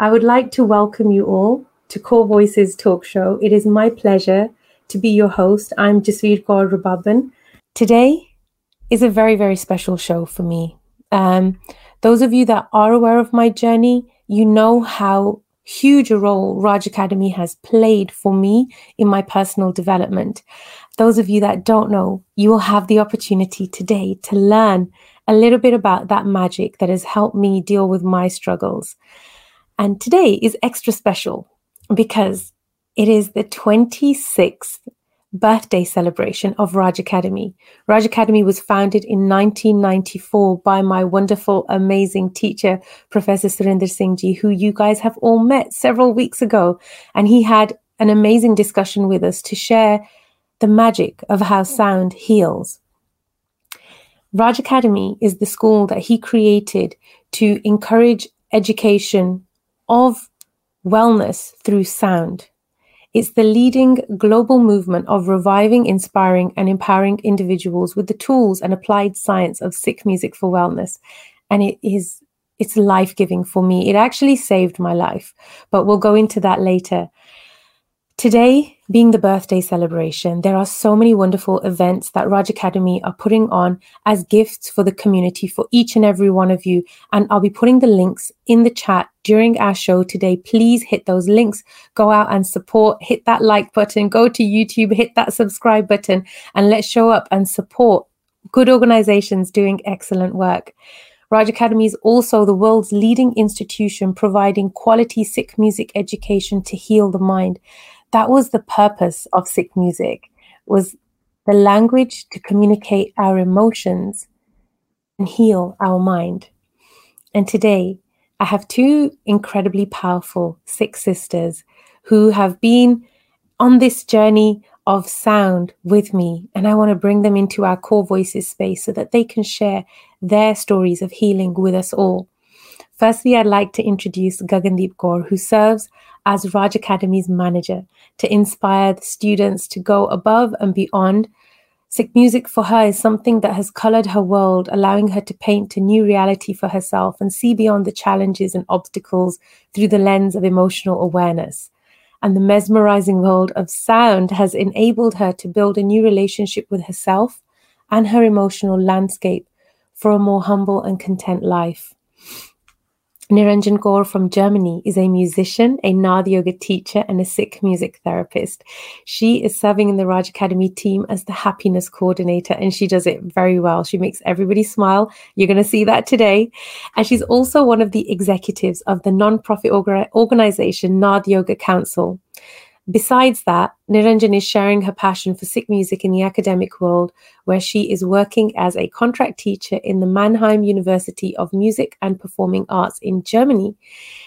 I would like to welcome you all to Core Voices talk show. It is my pleasure to be your host. I'm Jasveer Kaur. Today is a very, very special show for me. Um, those of you that are aware of my journey, you know how huge a role Raj Academy has played for me in my personal development. Those of you that don't know, you will have the opportunity today to learn a little bit about that magic that has helped me deal with my struggles. And today is extra special because it is the 26th birthday celebration of Raj Academy. Raj Academy was founded in 1994 by my wonderful, amazing teacher, Professor Surinder Singh Ji, who you guys have all met several weeks ago. And he had an amazing discussion with us to share the magic of how sound heals. Raj Academy is the school that he created to encourage education of wellness through sound. It's the leading global movement of reviving, inspiring, and empowering individuals with the tools and applied science of Sikh music for wellness. And it is it's life-giving for me. It actually saved my life, but we'll go into that later. Today, being the birthday celebration, there are so many wonderful events that Raj Academy are putting on as gifts for the community for each and every one of you. And I'll be putting the links in the chat during our show today. Please hit those links, go out and support, hit that like button, go to YouTube, hit that subscribe button, and let's show up and support good organizations doing excellent work. Raj Academy is also the world's leading institution providing quality Sikh music education to heal the mind that was the purpose of Sikh music was the language to communicate our emotions and heal our mind. And today, I have two incredibly powerful Sikh sisters who have been on this journey of sound with me. And I want to bring them into our core voices space so that they can share their stories of healing with us all. Firstly, I'd like to introduce Gagandeep Kaur, who serves as Raj Academy's manager to inspire the students to go above and beyond. Sikh music for her is something that has colored her world, allowing her to paint a new reality for herself and see beyond the challenges and obstacles through the lens of emotional awareness. And the mesmerizing world of sound has enabled her to build a new relationship with herself and her emotional landscape for a more humble and content life. Niranjan Kaur from Germany is a musician, a Naad yoga teacher, and a Sikh music therapist. She is serving in the Raj Academy team as the happiness coordinator, and she does it very well. She makes everybody smile. You're going to see that today. And she's also one of the executives of the non-profit organization Naad Yoga Council. Besides that, Niranjan is sharing her passion for Sikh music in the academic world, where she is working as a contract teacher in the Mannheim University of Music and Performing Arts in Germany.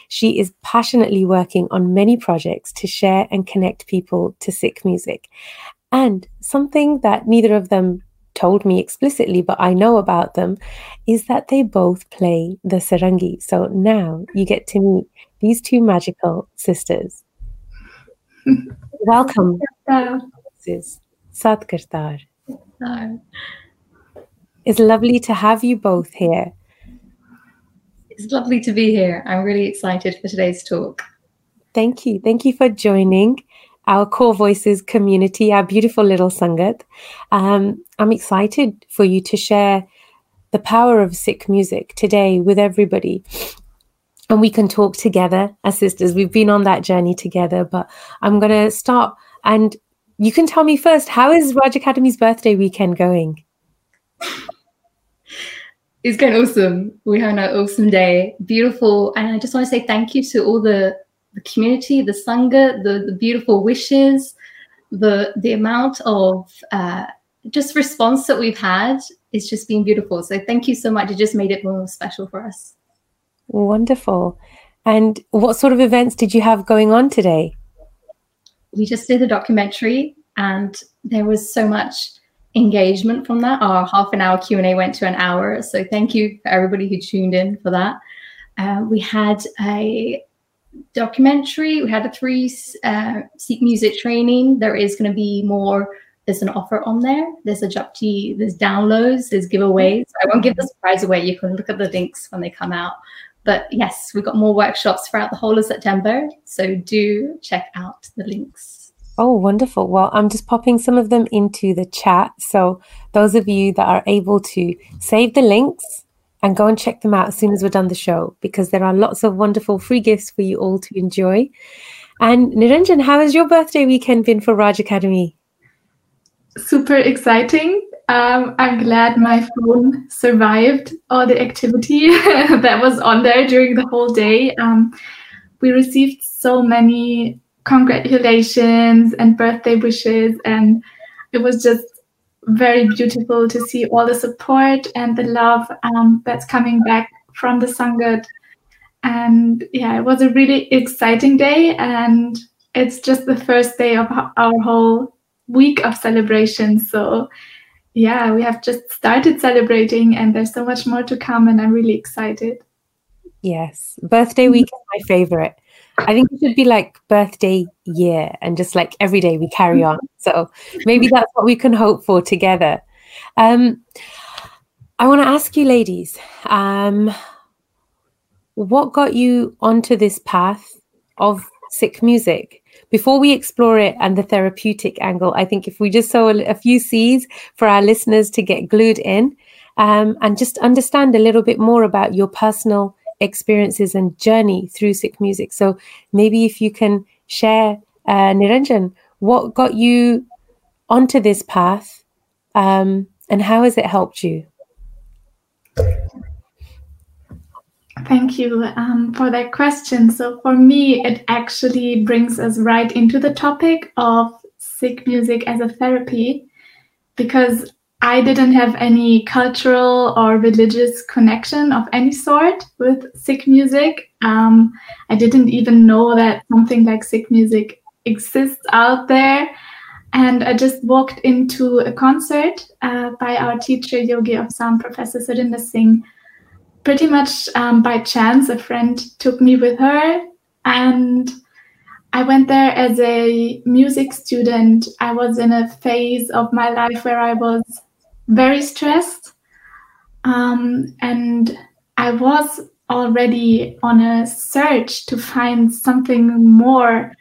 She is passionately working on many projects to share and connect people to Sikh music. And something that neither of them told me explicitly, but I know about them, is that they both play the sarangi. So now you get to meet these two magical sisters. Welcome. This It's lovely to have you both here. It's lovely to be here. I'm really excited for today's talk. Thank you. Thank you for joining our Core Voices community, our beautiful little Sangat. Um, I'm excited for you to share the power of Sikh music today with everybody and we can talk together as sisters. We've been on that journey together, but I'm going to start and you can tell me first how is Raj Academy's birthday weekend going? It's going awesome. We had an awesome day, beautiful, and I just want to say thank you to all the the community, the sangha, the the beautiful wishes, the the amount of uh, just response that we've had. It's just been beautiful. So thank you so much. It just made it more special for us. Wonderful. And what sort of events did you have going on today? We just did a documentary and there was so much engagement from that. Our half an hour Q&A went to an hour. So thank you for everybody who tuned in for that. Uh, we had a documentary. We had a three uh, Sikh music training. There is going to be more. There's an offer on there. There's a Japji, there's downloads, there's giveaways. I won't give the surprise away. You can look at the links when they come out. But yes, we've got more workshops throughout the whole of September. So do check out the links. Oh, wonderful. Well, I'm just popping some of them into the chat. So those of you that are able to save the links and go and check them out as soon as we're done the show, because there are lots of wonderful free gifts for you all to enjoy. And Niranjan, how has your birthday weekend been for Raj Academy? Super exciting. Um, I'm glad my phone survived all the activity that was on there during the whole day. Um, we received so many congratulations and birthday wishes, and it was just very beautiful to see all the support and the love um, that's coming back from the Sangat. And yeah, it was a really exciting day, and it's just the first day of our whole week of celebration. So yeah, we have just started celebrating and there's so much more to come and I'm really excited. Yes. Birthday week is my favorite. I think it should be like birthday year and just like every day we carry on. So maybe that's what we can hope for together. Um, I want to ask you, ladies, um, what got you onto this path of Sikh music? Before we explore it and the therapeutic angle, I think if we just sow a, a few seeds for our listeners to get glued in um, and just understand a little bit more about your personal experiences and journey through Sikh music. So maybe if you can share, uh, Niranjan, what got you onto this path um, and how has it helped you? Thank you um, for that question. So, for me, it actually brings us right into the topic of Sikh music as a therapy because I didn't have any cultural or religious connection of any sort with Sikh music. Um, I didn't even know that something like Sikh music exists out there. And I just walked into a concert uh, by our teacher, Yogi of Sound, Professor Surinder Singh, pretty much um, by chance, a friend took me with her, and I went there as a music student. I was in a phase of my life where I was very stressed, um, and I was already on a search to find something more,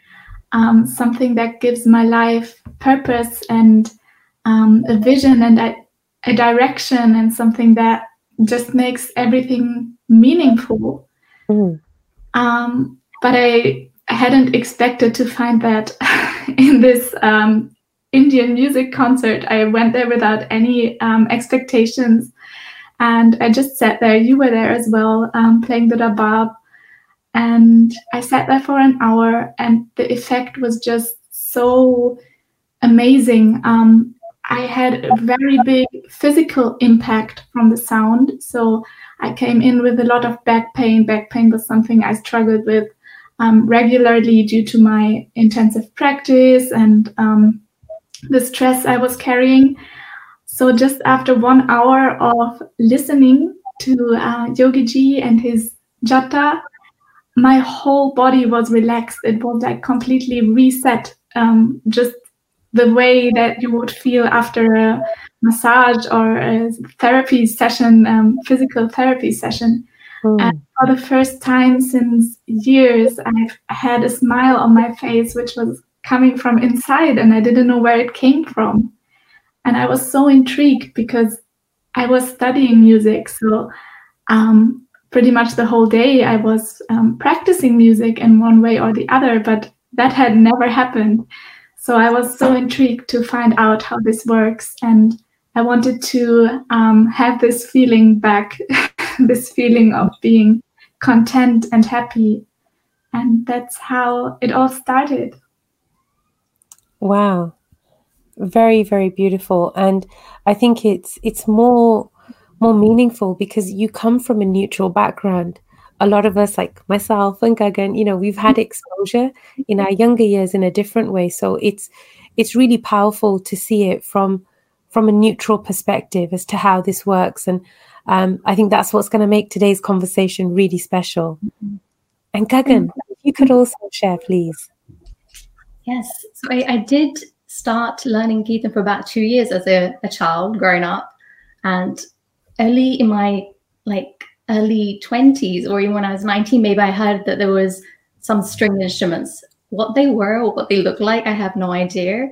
um, something that gives my life purpose and um, a vision and a, a direction, and something that just makes everything meaningful. Mm. Um, but I hadn't expected to find that in this um, Indian music concert. I went there without any um, expectations. And I just sat there. You were there as well, um, playing the rabab. And I sat there for an hour, and the effect was just so amazing. Um, I had a very big physical impact from the sound. So I came in with a lot of back pain. Back pain was something I struggled with um, regularly due to my intensive practice and um, the stress I was carrying. So just after one hour of listening to uh, Yogi Ji and his jatha, my whole body was relaxed. It was like completely reset. Um, just the way that you would feel after a massage or a therapy session, um, physical therapy session. Mm. And for the first time since years, I've had a smile on my face, which was coming from inside, and I didn't know where it came from. And I was so intrigued because I was studying music. So, um, pretty much the whole day, I was um, practicing music in one way or the other, but that had never happened. So I was so intrigued to find out how this works. And I wanted to um, have this feeling back, this feeling of being content and happy. And that's how it all started. Wow. Very, very beautiful. And I think it's it's more more meaningful because you come from a neutral background a lot of us, like myself and Gagan, you know, we've had mm-hmm. exposure in our mm-hmm. younger years in a different way. So it's it's really powerful to see it from from a neutral perspective as to how this works. And um, I think that's what's going to make today's conversation really special. Mm-hmm. And Gagan, you could also share, please. Yes. So I, I did start learning Kirtan for about two years as a, a child growing up. And early in my like early 20s or even when I was 19, maybe I heard that there was some string instruments. What they were or what they looked like, I have no idea.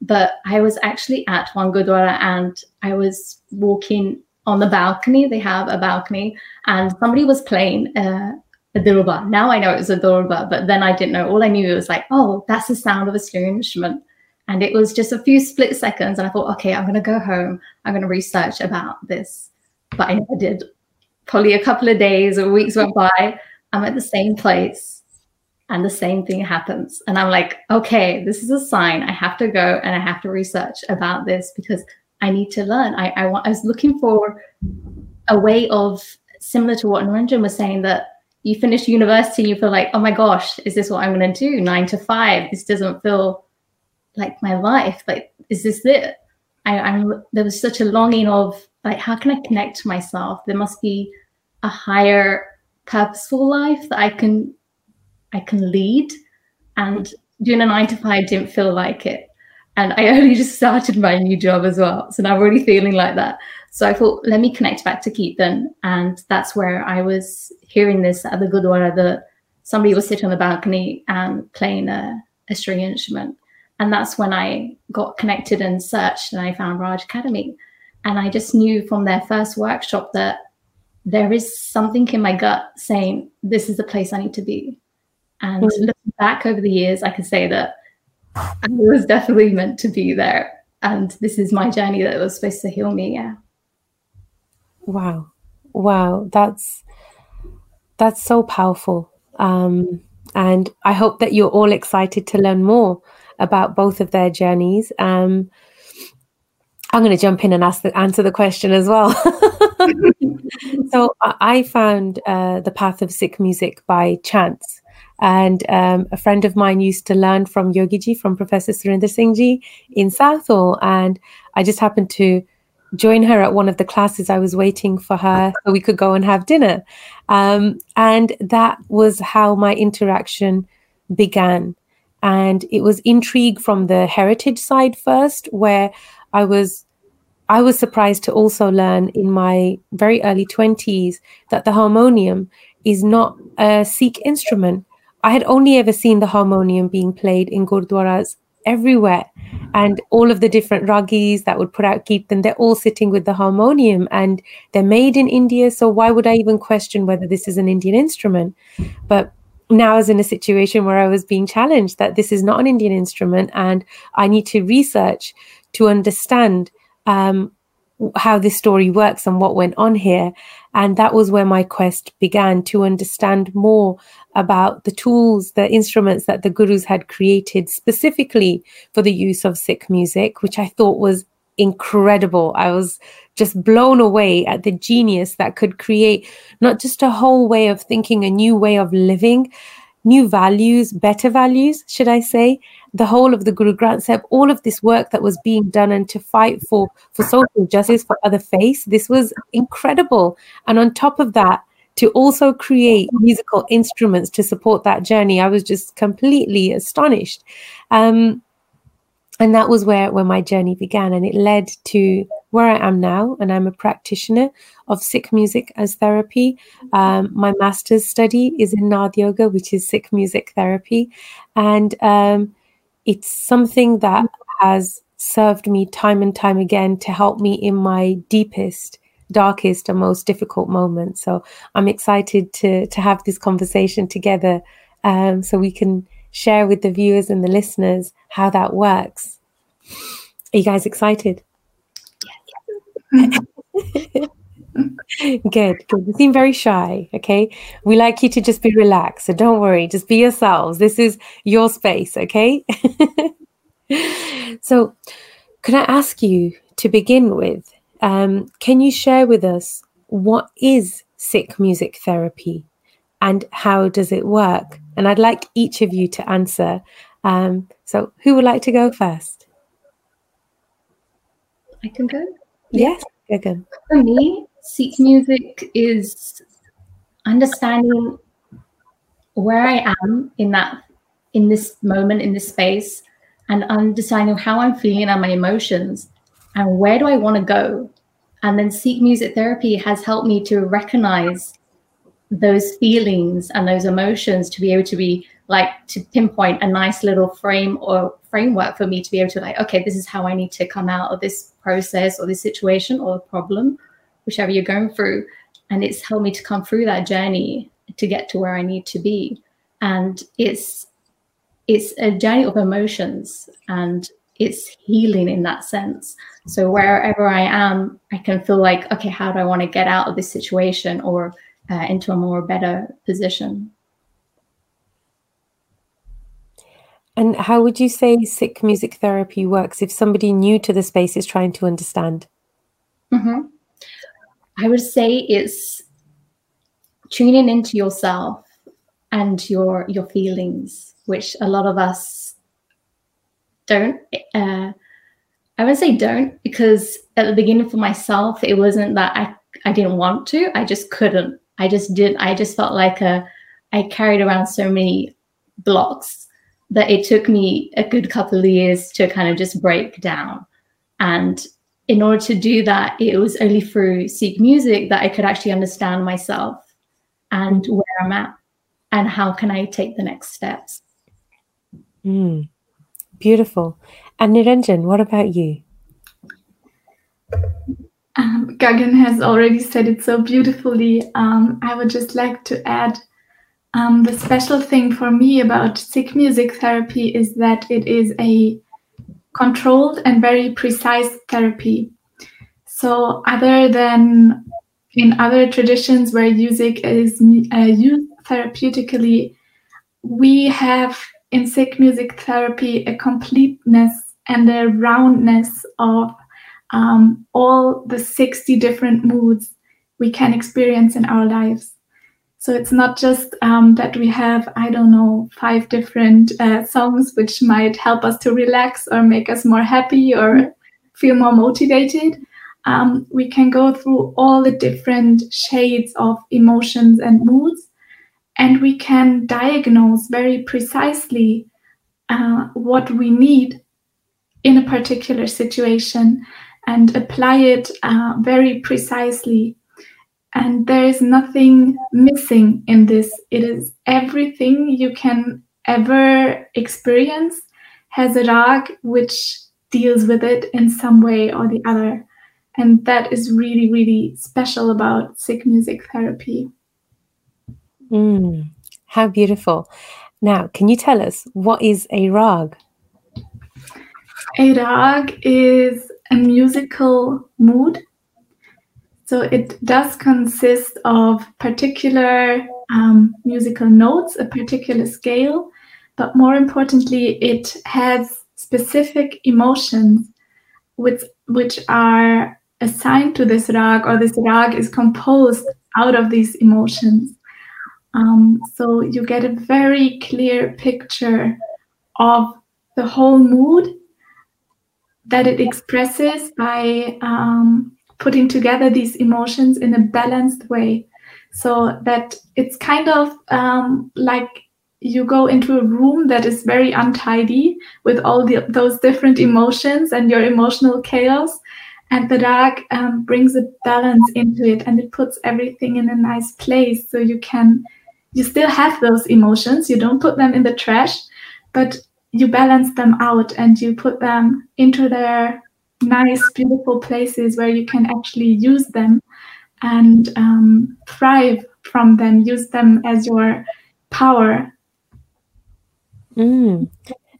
But I was actually at one Gurdwara and I was walking on the balcony. They have a balcony and somebody was playing uh, a durba. Now I know it was a durba, but then I didn't know. All I knew was like, oh, that's the sound of a string instrument. And it was just a few split seconds. And I thought, okay, I'm going to go home. I'm going to research about this. But I never did. Probably a couple of days or weeks went by. I'm at the same place and the same thing happens. And I'm like, okay, this is a sign. I have to go and I have to research about this because I need to learn. I, I want I was looking for a way of similar to what Niranjan was saying that you finish university and you feel like, oh my gosh, is this what I'm going to do? Nine to five. This doesn't feel like my life. Like, is this it? I, I'm there was such a longing of like, how can I connect to myself? There must be a higher purposeful life that I can I can lead. And doing a nine to five didn't feel like it. And I only just started my new job as well. So now I'm already feeling like that. So I thought, let me connect back to Kirtan. And that's where I was hearing this at the Gurdwara that somebody was sitting on the balcony and playing a, a string instrument. And that's when I got connected and searched and I found Raj Academy. And I just knew from their first workshop that there is something in my gut saying, this is the place I need to be. And mm-hmm. looking back over the years, I can say that I was definitely meant to be there. And this is my journey that was supposed to heal me. Yeah. Wow. Wow. That's that's so powerful. Um, and I hope that you're all excited to learn more about both of their journeys. Um, I'm going to jump in and ask the, answer the question as well. so I found uh, the path of Sikh music by chance. And um, a friend of mine used to learn from Yogiji, from Professor Surinder Singh Ji in Southall. And I just happened to join her at one of the classes. I was waiting for her so we could go and have dinner. Um, and that was how my interaction began. And it was intrigue from the heritage side first, where I was I was surprised to also learn in my very early 20s that the harmonium is not a Sikh instrument. I had only ever seen the harmonium being played in gurdwaras everywhere and all of the different ragis that would put out kirtan they're all sitting with the harmonium and they're made in india so why would i even question whether this is an indian instrument but now I was in a situation where I was being challenged that this is not an Indian instrument and I need to research to understand um, how this story works and what went on here. And that was where my quest began to understand more about the tools, the instruments that the gurus had created specifically for the use of Sikh music, which I thought was incredible. I was just blown away at the genius that could create not just a whole way of thinking, a new way of living, new values, better values, should I say. The whole of the Guru Granth Sahib, all of this work that was being done and to fight for, for social justice for other faiths, this was incredible. And on top of that, to also create musical instruments to support that journey, I was just completely astonished. Um, and that was where, where my journey began. And it led to where I am now. And I'm a practitioner of Sikh music as therapy. Um, my master's study is in Naad Yoga, which is Sikh music therapy. And um, it's something that has served me time and time again to help me in my deepest darkest and most difficult moments. So I'm excited to to have this conversation together, um, so we can share with the viewers and the listeners how that works. Are you guys excited? good, good. You seem very shy. Okay. We like you to just be relaxed. So don't worry, just be yourselves. This is your space. Okay. so, can I ask you to begin with? Um, can you share with us what is Sikh music therapy and how does it work? And I'd like each of you to answer. Um, so, who would like to go first? I can go. Yes, Gagan. For me, Sikh music is understanding where I am in that in this moment in this space and understanding how I'm feeling and my emotions and where do I want to go And then Sikh Music Therapy has helped me to recognize those feelings and those emotions to be able to be like to pinpoint a nice little frame or framework for me to be able to like okay this is how i need to come out of this process or this situation or problem whichever you're going through. And it's helped me to come through that journey to get to where i need to be. And it's it's a journey of emotions and it's healing in that sense. So wherever i am i can feel like okay how do i want to get out of this situation or uh, into a more better position And how would you say Sikh music therapy works if somebody new to the space is trying to understand? Mm-hmm. I would say it's tuning into yourself and your your feelings, which a lot of us don't. Uh, I would say don't because at the beginning for myself, it wasn't that I I didn't want to. I just couldn't. I just didn't. I just felt like a I carried around so many blocks that it took me a good couple of years to kind of just break down. And in order to do that, it was only through Sikh Music that I could actually understand myself and where I'm at and how can I take the next steps. Mm, beautiful. And Niranjan, what about you? Um, Gagan has already said it so beautifully. Um, I would just like to add um, the special thing for me about Sikh music therapy is that it is a controlled and very precise therapy. So, other than in other traditions where music is uh, used therapeutically, we have in Sikh music therapy a completeness and a roundness of um, all the 60 different moods we can experience in our lives. So it's not just um, that we have, I don't know, five different uh, songs which might help us to relax or make us more happy or feel more motivated. Um, we can go through all the different shades of emotions and moods, and we can diagnose very precisely uh, what we need in a particular situation and apply it uh, very precisely and there is nothing missing in this. It is everything you can ever experience has a rag which deals with it in some way or the other. And that is really, really special about Sikh music therapy. Mm, how beautiful. Now, can you tell us what is a rag? A rag is a musical mood so it does consist of particular um, musical notes, a particular scale, but more importantly, it has specific emotions which, which are assigned to this rag, or this rag is composed out of these emotions. Um, so you get a very clear picture of the whole mood that it expresses by um, putting together these emotions in a balanced way. So that it's kind of um, like you go into a room that is very untidy with all the, those different emotions and your emotional chaos and the dark um, brings a balance into it and it puts everything in a nice place so you can you still have those emotions you don't put them in the trash but you balance them out and you put them into their nice, beautiful places where you can actually use them and um, thrive from them, use them as your power. Mm.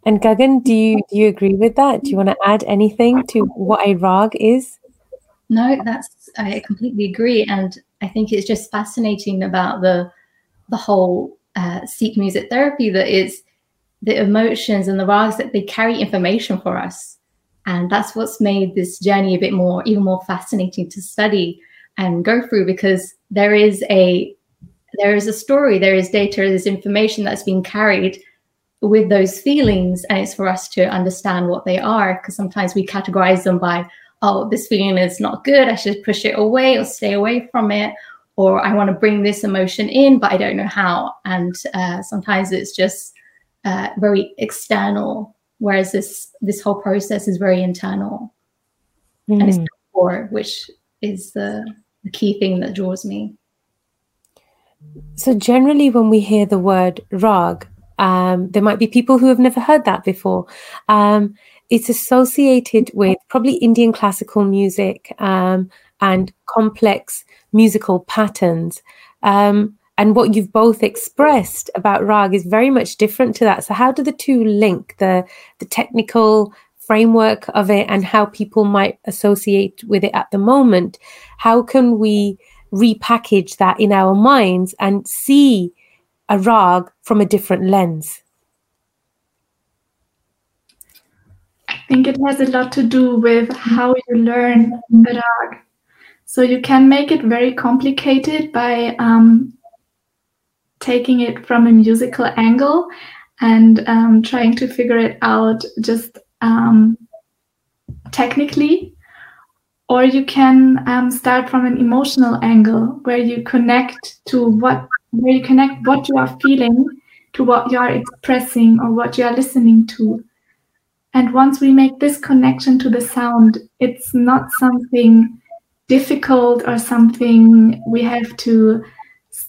And Gagan, do you do you agree with that? Do you want to add anything to what a rag is? No, that's I completely agree, and I think it's just fascinating about the the whole uh, Sikh music therapy that is the emotions and the rags that they carry information for us and that's what's made this journey a bit more, even more fascinating to study and go through because there is a there is a story, there is data, there's information that's being carried with those feelings, and it's for us to understand what they are. Because sometimes we categorize them by, oh, this feeling is not good, I should push it away or stay away from it, or I want to bring this emotion in, but I don't know how. And uh, sometimes it's just uh, very external whereas this this whole process is very internal mm. and it's core, hmm. which is the, the key thing that draws me. So, generally, when we hear the word rag, um, there might be people who have never heard that before. Um, it's associated with probably Indian classical music um, and complex musical patterns. Um, and what you've both expressed about rag is very much different to that. So, how do the two link the the technical framework of it and how people might associate with it at the moment? How can we repackage that in our minds and see a rag from a different lens? I think it has a lot to do with how you learn the rag. So you can make it very complicated by um, taking it from a musical angle and um, trying to figure it out just um, technically. Or you can um, start from an emotional angle where you connect to what where you connect what you are feeling to what you are expressing or what you are listening to. And once we make this connection to the sound, it's not something difficult or something we have to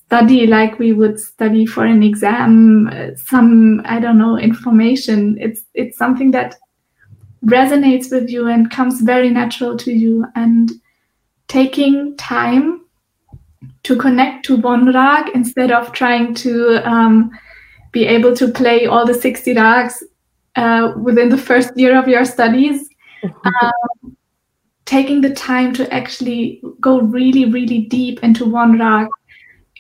study like we would study for an exam some i don't know information it's it's something that resonates with you and comes very natural to you and taking time to connect to one rag instead of trying to um, be able to play all the 60 rags uh, within the first year of your studies. Um, taking the time to actually go really, really deep into one rag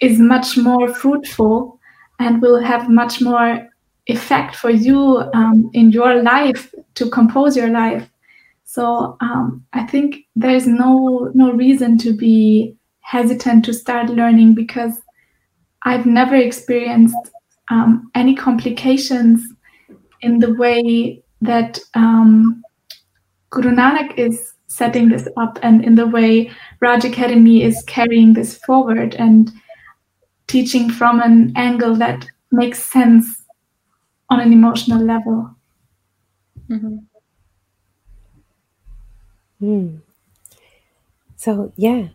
is much more fruitful and will have much more effect for you um, in your life to compose your life. So um, I think there's no no reason to be hesitant to start learning because I've never experienced um, any complications in the way that um, Guru Nanak is setting this up and in the way Raj Academy is carrying this forward and teaching from an angle that makes sense on an emotional level. Mm-hmm. Mm. So, yeah,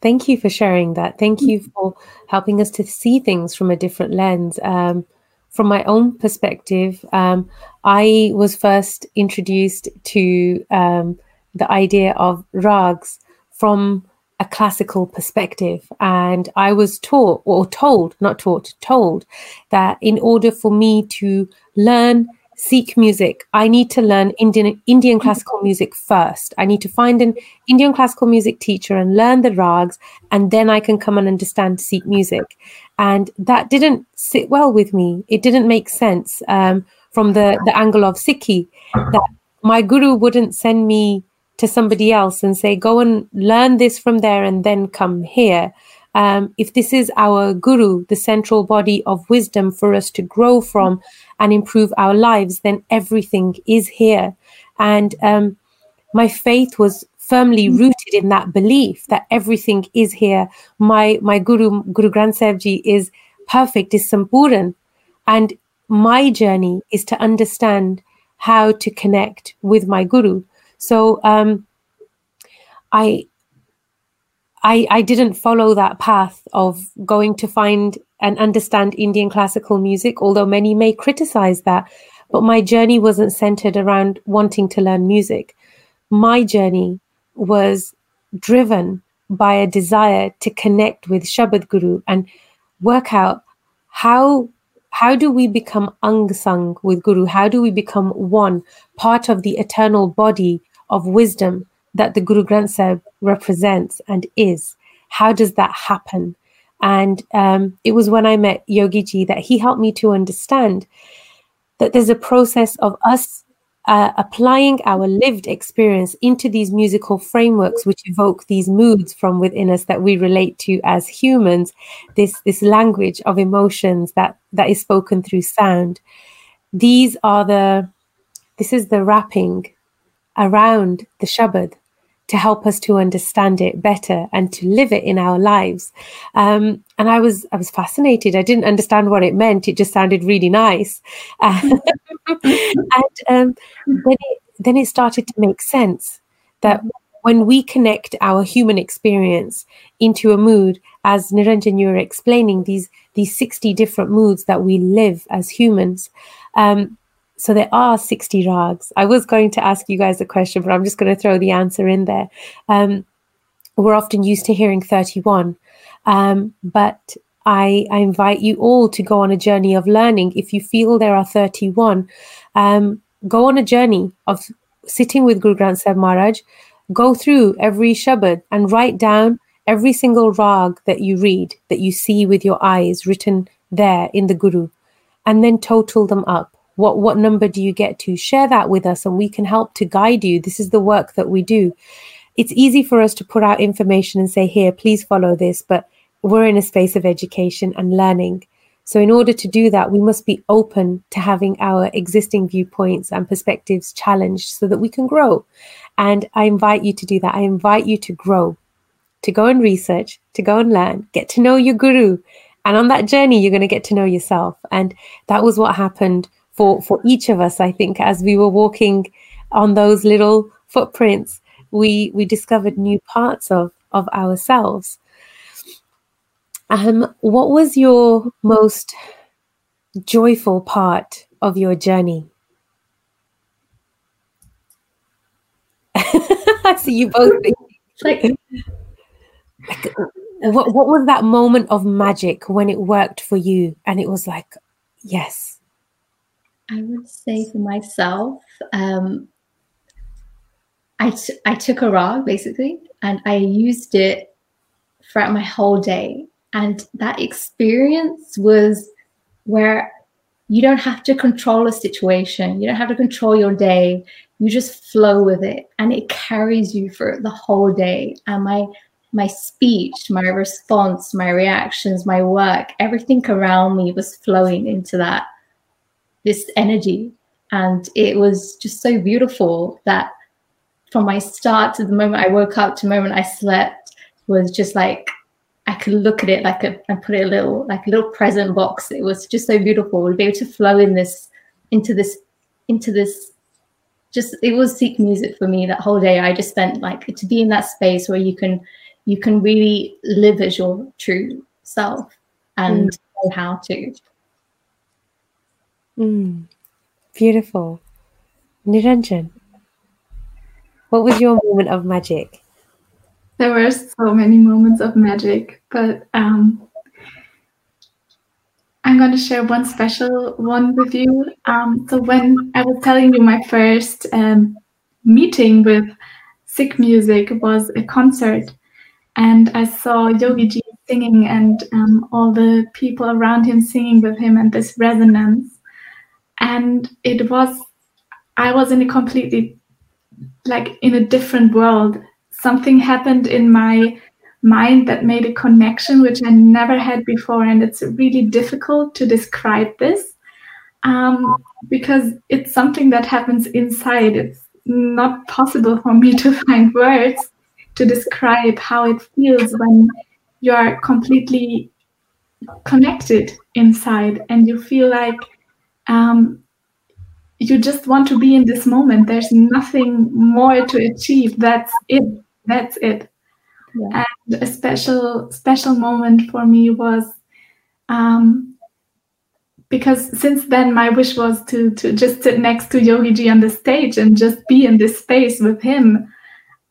Thank you for sharing that. Thank you for helping us to see things from a different lens. Um, from my own perspective, um, I was first introduced to um, the idea of rags from a classical perspective. And I was taught, or told, not taught, told, that in order for me to learn Sikh music, I need to learn Indian Indian classical music first. I need to find an Indian classical music teacher and learn the rags, and then I can come and understand Sikh music. And that didn't sit well with me. It didn't make sense um, from the the angle of Sikhi that my guru wouldn't send me to somebody else and say, "Go and learn this from there, and then come here." Um, if this is our guru, the central body of wisdom for us to grow from and improve our lives, then everything is here. And um, my faith was firmly rooted in that belief that everything is here. My my Guru Guru Granth Sahib Ji is perfect, is sampuran, and my journey is to understand how to connect with my Guru. So um, I I, I didn't follow that path of going to find and understand Indian classical music, although many may criticize that. But my journey wasn't centered around wanting to learn music. My journey was driven by a desire to connect with Shabad Guru and work out how how do we become ang with Guru? How do we become one, part of the eternal body of wisdom that the Guru Granth Sahib represents and is? How does that happen? And um, it was when I met Yogi Ji that he helped me to understand that there's a process of us uh, applying our lived experience into these musical frameworks which evoke these moods from within us that we relate to as humans this this language of emotions that that is spoken through sound these are the this is the wrapping around the Shabad to help us to understand it better and to live it in our lives. Um, and I was I was fascinated. I didn't understand what it meant. It just sounded really nice, and um, then it, then it started to make sense that when we connect our human experience into a mood, as Niranjan, you were explaining, these these 60 different moods that we live as humans. Um, so there are 60 rags. I was going to ask you guys a question, but I'm just going to throw the answer in there. Um, we're often used to hearing 31, um, but I, I, invite you all to go on a journey of learning. If you feel there are 31, um, go on a journey of sitting with Guru Granth Sahib Maharaj, go through every Shabad and write down every single rag that you read, that you see with your eyes written there in the Guru, and then total them up. What, what number do you get to? Share that with us and we can help to guide you. This is the work that we do. It's easy for us to put out information and say, here, please follow this, but we're in a space of education and learning. So, in order to do that, we must be open to having our existing viewpoints and perspectives challenged so that we can grow. And I invite you to do that. I invite you to grow, to go and research, to go and learn, get to know your guru. And on that journey, you're going to get to know yourself. And that was what happened for, for each of us, I think, as we were walking on those little footprints, we, we discovered new parts of, of ourselves. Um, what was your most joyful part of your journey? I see you both. like, like, what what was that moment of magic when it worked for you, and it was like, yes. I would say for myself, um, I, t- I took a rag basically, and I used it throughout my whole day and that experience was where you don't have to control a situation, you don't have to control your day. You just flow with it and it carries you for the whole day. And my my speech, my response, my reactions, my work, everything around me was flowing into that this energy. And it was just so beautiful that from my start to the moment I woke up to the moment I slept was just like I could look at it like a and put it a little like a little present box. It was just so beautiful to be able to flow in this into this into this just it was Sikh music for me that whole day. I just spent like to be in that space where you can you can really live as your true self and mm. know how to. Mm. Beautiful. Niranjan, what was your moment of magic? there were so many moments of magic, but um, I'm going to share one special one with you. Um, so when I was telling you my first um, meeting with Sikh music was a concert, and I saw Yogi Ji singing and um, all the people around him singing with him and this resonance, and it was I was in a completely like in a different world something happened in my mind that made a connection which I never had before. And it's really difficult to describe this um, because it's something that happens inside. It's not possible for me to find words to describe how it feels when you are completely connected inside and you feel like um, you just want to be in this moment. There's nothing more to achieve. That's it that's it. Yeah. And a special special moment for me was um, because since then my wish was to to just sit next to Yogi Ji on the stage and just be in this space with him.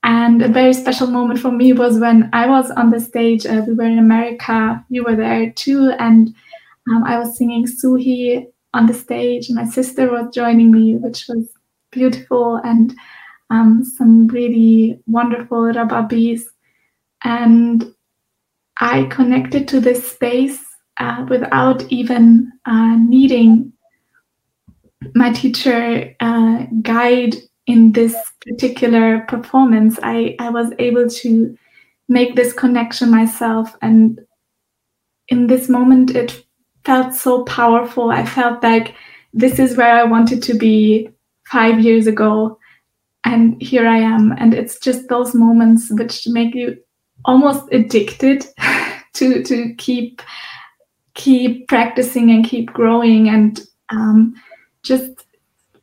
And a very special moment for me was when I was on the stage. Uh, we were in America. You were there too, and um, I was singing Suhi on the stage. My sister was joining me, which was beautiful. And um, some really wonderful rababis. And I connected to this space uh, without even uh, needing my teacher uh, guide in this particular performance. I, I was able to make this connection myself. And in this moment, it felt so powerful. I felt like this is where I wanted to be five years ago and here I am. And it's just those moments which make you almost addicted to to keep keep practicing and keep growing and um, just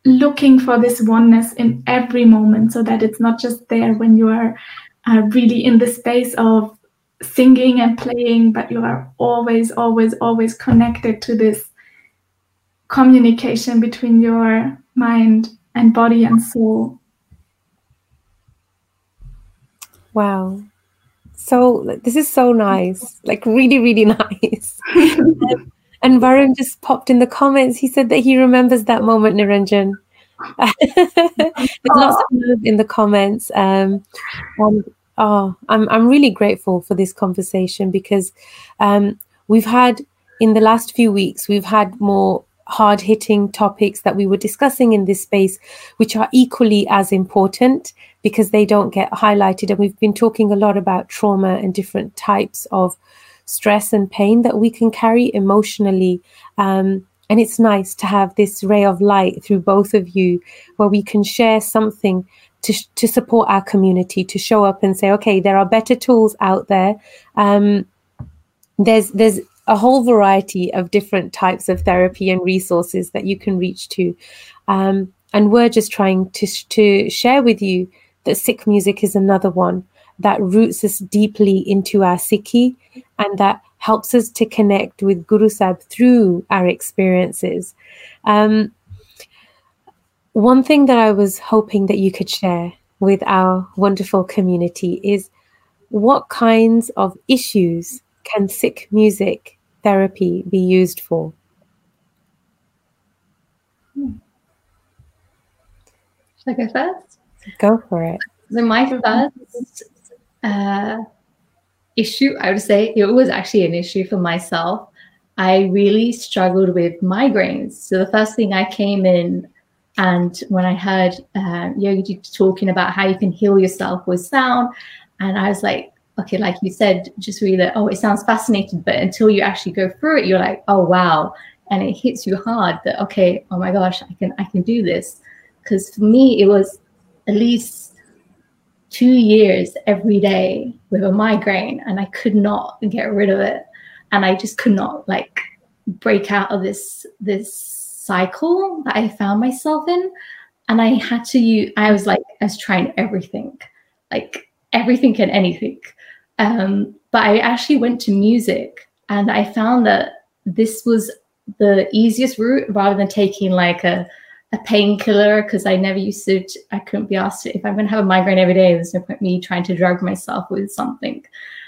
looking for this oneness in every moment so that it's not just there when you are uh, really in the space of singing and playing, but you are always, always, always connected to this communication between your mind and body and soul. Wow. So this is so nice, like really, really nice. and Varun just popped in the comments. He said that he remembers that moment, Niranjan. There's lots of love in the comments. Um, um, oh, I'm I'm really grateful for this conversation because um, we've had in the last few weeks we've had more hard hitting topics that we were discussing in this space, which are equally as important because they don't get highlighted. And we've been talking a lot about trauma and different types of stress and pain that we can carry emotionally. Um, and it's nice to have this ray of light through both of you where we can share something to, to support our community, to show up and say, okay, there are better tools out there. Um, there's there's a whole variety of different types of therapy and resources that you can reach to. Um, and we're just trying to, to share with you that Sikh music is another one that roots us deeply into our Sikhi and that helps us to connect with Guru Sahib through our experiences. Um, one thing that I was hoping that you could share with our wonderful community is what kinds of issues can Sikh music therapy be used for? Should I go first? Go for it. So my first uh, issue, I would say it was actually an issue for myself. I really struggled with migraines. So the first thing I came in, and when I heard uh, Yogi talking about how you can heal yourself with sound, and I was like, okay, like you said, just really oh, it sounds fascinating, but until you actually go through it, you're like, oh wow, and it hits you hard that okay, oh my gosh, I can I can do this. Because for me, it was at least two years every day with a migraine and I could not get rid of it. And I just could not like break out of this this cycle that I found myself in. And I had to use I was like I was trying everything, like everything and anything. Um, but I actually went to music and I found that this was the easiest route rather than taking like a a painkiller because I never used to, I couldn't be asked if I'm going to have a migraine every day, there's no point me trying to drug myself with something.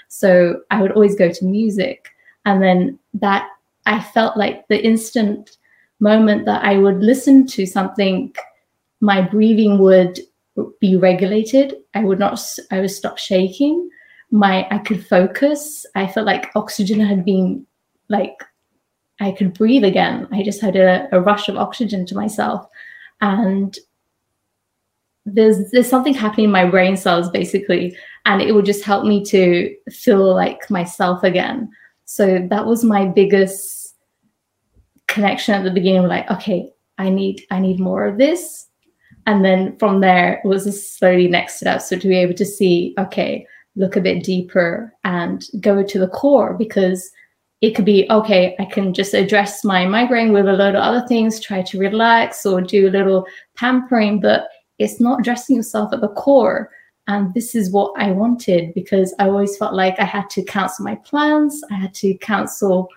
So I would always go to music. And then that, I felt like the instant moment that I would listen to something, my breathing would be regulated. I would not, I would stop shaking. My, I could focus. I felt like oxygen had been like I could breathe again. I just had a, a, rush of oxygen to myself and there's there's something happening in my brain cells basically and it would just help me to feel like myself again so that was my biggest connection at the beginning like okay i need i need more of this. And then from there it was a slowly next step. So to be able to see okay look a bit deeper and go to the core because it could be okay i can just address my migraine with a load of other things try to relax or do a little pampering but it's not addressing yourself at the core. And this is what i wanted because i always felt like i had to cancel my plans. I had to cancel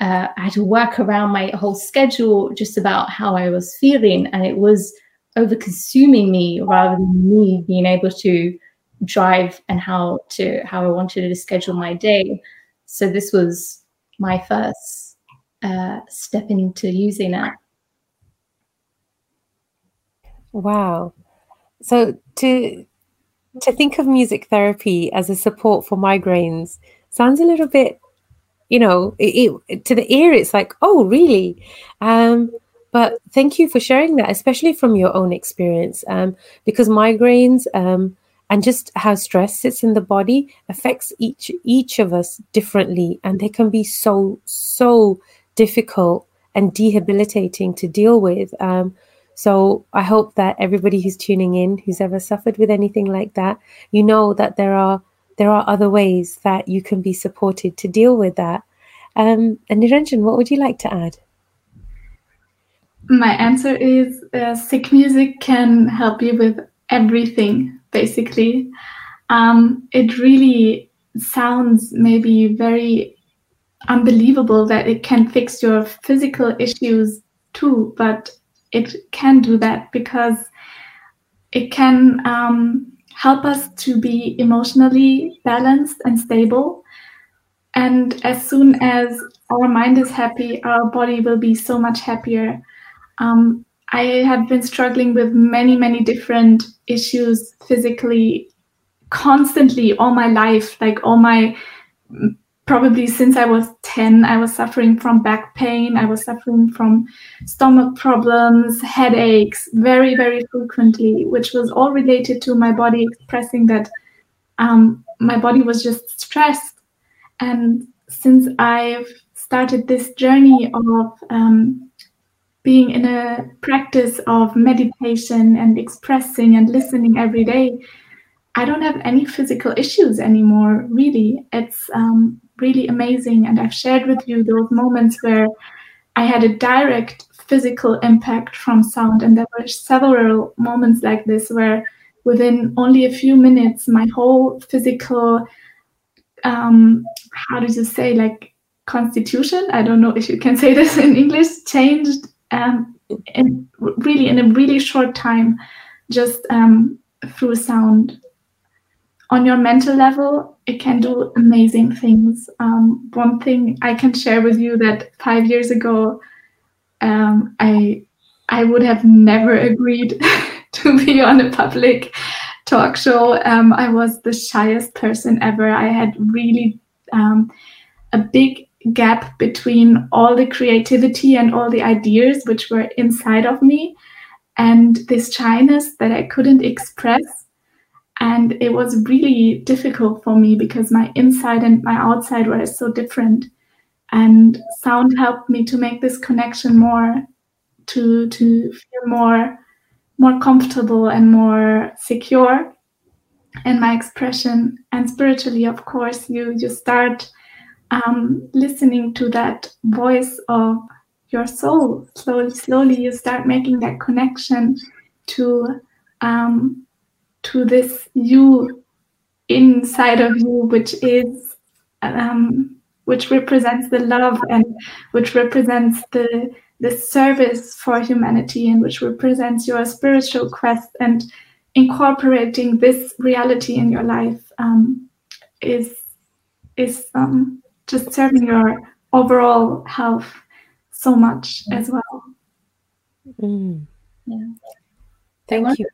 uh, i had to work around my whole schedule just about how i was feeling and it was over consuming me rather than me being able to drive and how to how i wanted to schedule my day so this was my first uh, step into using it. Wow. So to to think of music therapy as a support for migraines sounds a little bit, you know, it, it, to the ear it's like, oh, really? Um, but thank you for sharing that, especially from your own experience, um, because migraines um, and just how stress sits in the body affects each each of us differently and they can be so so difficult and debilitating to deal with um, so i hope that everybody who's tuning in who's ever suffered with anything like that you know that there are there are other ways that you can be supported to deal with that um, and Niranjan, what would you like to add My answer is uh, Sikh music can help you with everything, basically. Um, it really sounds maybe very unbelievable that it can fix your physical issues too, but it can do that because it can um, help us to be emotionally balanced and stable. And as soon as our mind is happy, our body will be so much happier. Um, I have been struggling with many, many different issues physically, constantly all my life, like all my probably since I was 10, I was suffering from back pain. I was suffering from stomach problems, headaches, very, very frequently, which was all related to my body expressing that um, my body was just stressed. And since I've started this journey of um, being in a practice of meditation and expressing and listening every day, I don't have any physical issues anymore, really. It's um, really amazing. And I've shared with you those moments where I had a direct physical impact from sound. And there were several moments like this where within only a few minutes, my whole physical, um, how did you say, like constitution, I don't know if you can say this in English, changed um, in, really in a really short time, just um, through sound on your mental level, it can do amazing things. Um, one thing I can share with you that five years ago, um, I I would have never agreed to be on a public talk show. Um, I was the shyest person ever. I had really um, a big gap between all the creativity and all the ideas which were inside of me and this shyness that I couldn't express and it was really difficult for me because my inside and my outside were so different. And sound helped me to make this connection more, to to feel more more comfortable and more secure in my expression. And spiritually, of course, you you start um, listening to that voice of your soul. Slowly, slowly, you start making that connection to um, to this you inside of you, which is um, which represents the love and which represents the the service for humanity and which represents your spiritual quest and incorporating this reality in your life um, is is um, just serving your overall health so much as well. Mm. Yeah. Thank you.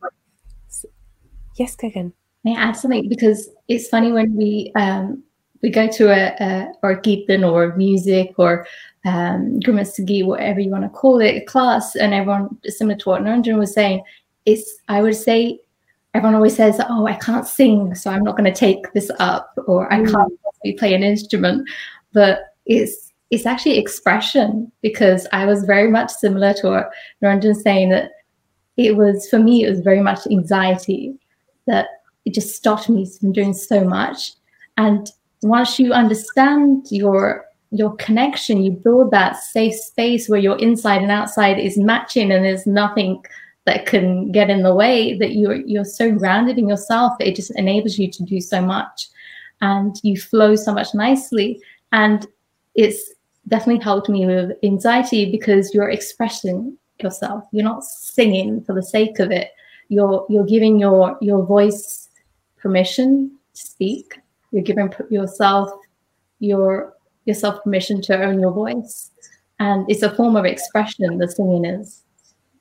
Yes, Gagan. May I add something? Because it's funny when we um, we go to a, a or kirtan or music or um, Gurmat Sangeet, whatever you want to call it, a class, and everyone similar to what Niranjan was saying. It's I would say everyone always says, "Oh, I can't sing, so I'm not going to take this up," or "I mm. can't play an instrument," but it's it's actually expression because I was very much similar to what Niranjan saying that it was for me it was very much anxiety that it just stopped me from doing so much. And once you understand your your connection, you build that safe space where your inside and outside is matching and there's nothing that can get in the way that you're you're so grounded in yourself it just enables you to do so much. And you flow so much nicely. And it's definitely helped me with anxiety because you're expressing yourself. You're not singing for the sake of it you're you're giving your your voice permission to speak. You're giving yourself your yourself permission to own your voice. And it's a form of expression the singing is.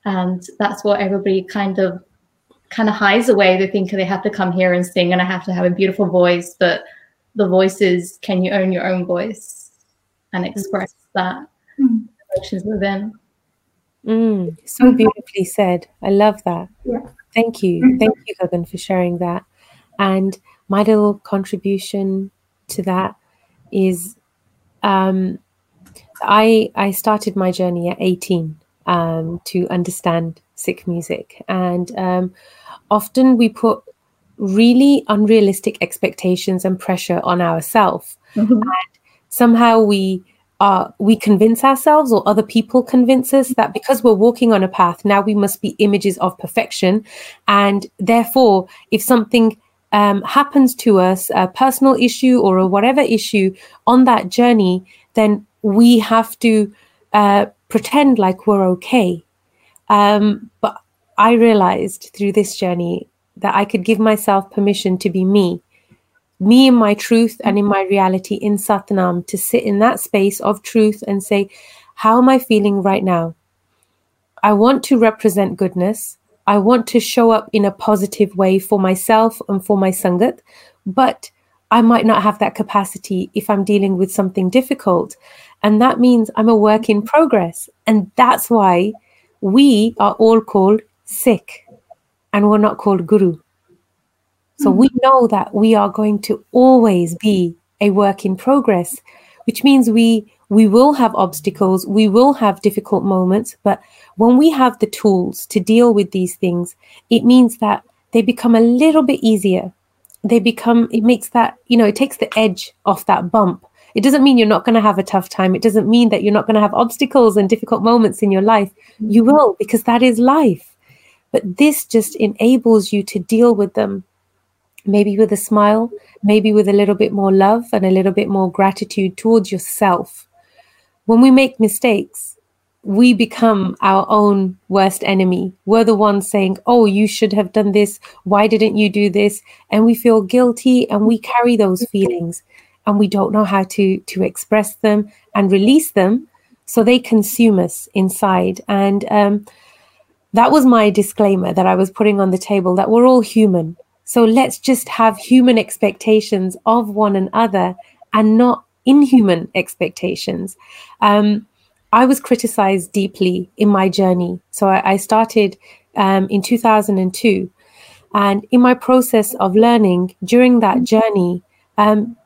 And that's what everybody kind of kind of hides away. They think they have to come here and sing and i have to have a beautiful voice but the voice is can you own your own voice? And express that mm. emotions within. Mm, so beautifully said. I love that. Yeah Thank you. Mm-hmm. Thank you, Gagan, for sharing that. And my little contribution to that is um, I I started my journey at 18 um, to understand Sikh music. And um, often we put really unrealistic expectations and pressure on ourselves. Mhm. And somehow we uh, we convince ourselves or other people convince us that because we're walking on a path, now we must be images of perfection. And therefore, if something um, happens to us, a personal issue or a whatever issue on that journey, then we have to uh, pretend like we're okay. Um, but I realized through this journey that I could give myself permission to be me, me in my truth and in my reality in Satnam, to sit in that space of truth and say, How am I feeling right now? I want to represent goodness. I want to show up in a positive way for myself and for my Sangat, but I might not have that capacity if I'm dealing with something difficult. And that means I'm a work in progress. And that's why we are all called Sikh and we're not called Guru. So we mm-hmm. know that we are going to always be a work in progress, which means we we will have obstacles, we will have difficult moments, but when we have the tools to deal with these things, it means that they become a little bit easier. They become, it makes that, you know, it takes the edge off that bump. It doesn't mean you're not going to have a tough time. It doesn't mean that you're not going to have obstacles and difficult moments in your life. You mm-hmm. will, because that is life. But this just enables you to deal with them maybe with a smile, maybe with a little bit more love and a little bit more gratitude towards yourself when we make mistakes, we become our own worst enemy. We're the ones saying, Oh, you should have done this. Why didn't you do this? And we feel guilty and we carry those feelings and we don't know how to, to express them and release them. So they consume us inside. And um, that was my disclaimer that I was putting on the table that we're all human. So let's just have human expectations of one another and not inhuman expectations. Um, I was criticized deeply in my journey. So I, I started um, in 2002. And in my process of learning during that journey, um,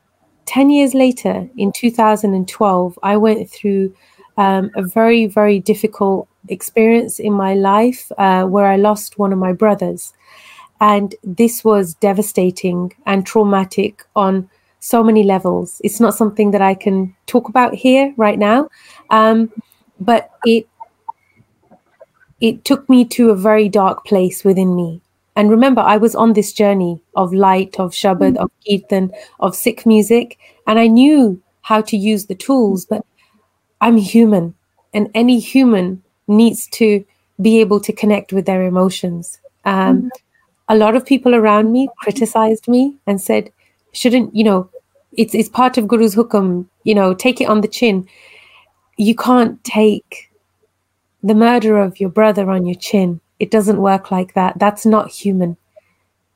10 years later, in 2012, I went through um, a very, very difficult experience in my life uh, where I lost one of my brothers. And this was devastating and traumatic on so many levels. It's not something that I can talk about here right now, um, but it it took me to a very dark place within me. And remember, I was on this journey of light, of Shabad, of Kirtan, of Sikh music, and I knew how to use the tools, but I'm human, and any human needs to be able to connect with their emotions. Um, mm-hmm. A lot of people around me criticized me and said, shouldn't, you know, it's it's part of Guru's hukam, you know, take it on the chin. You can't take the murder of your brother on your chin. It doesn't work like that. That's not human.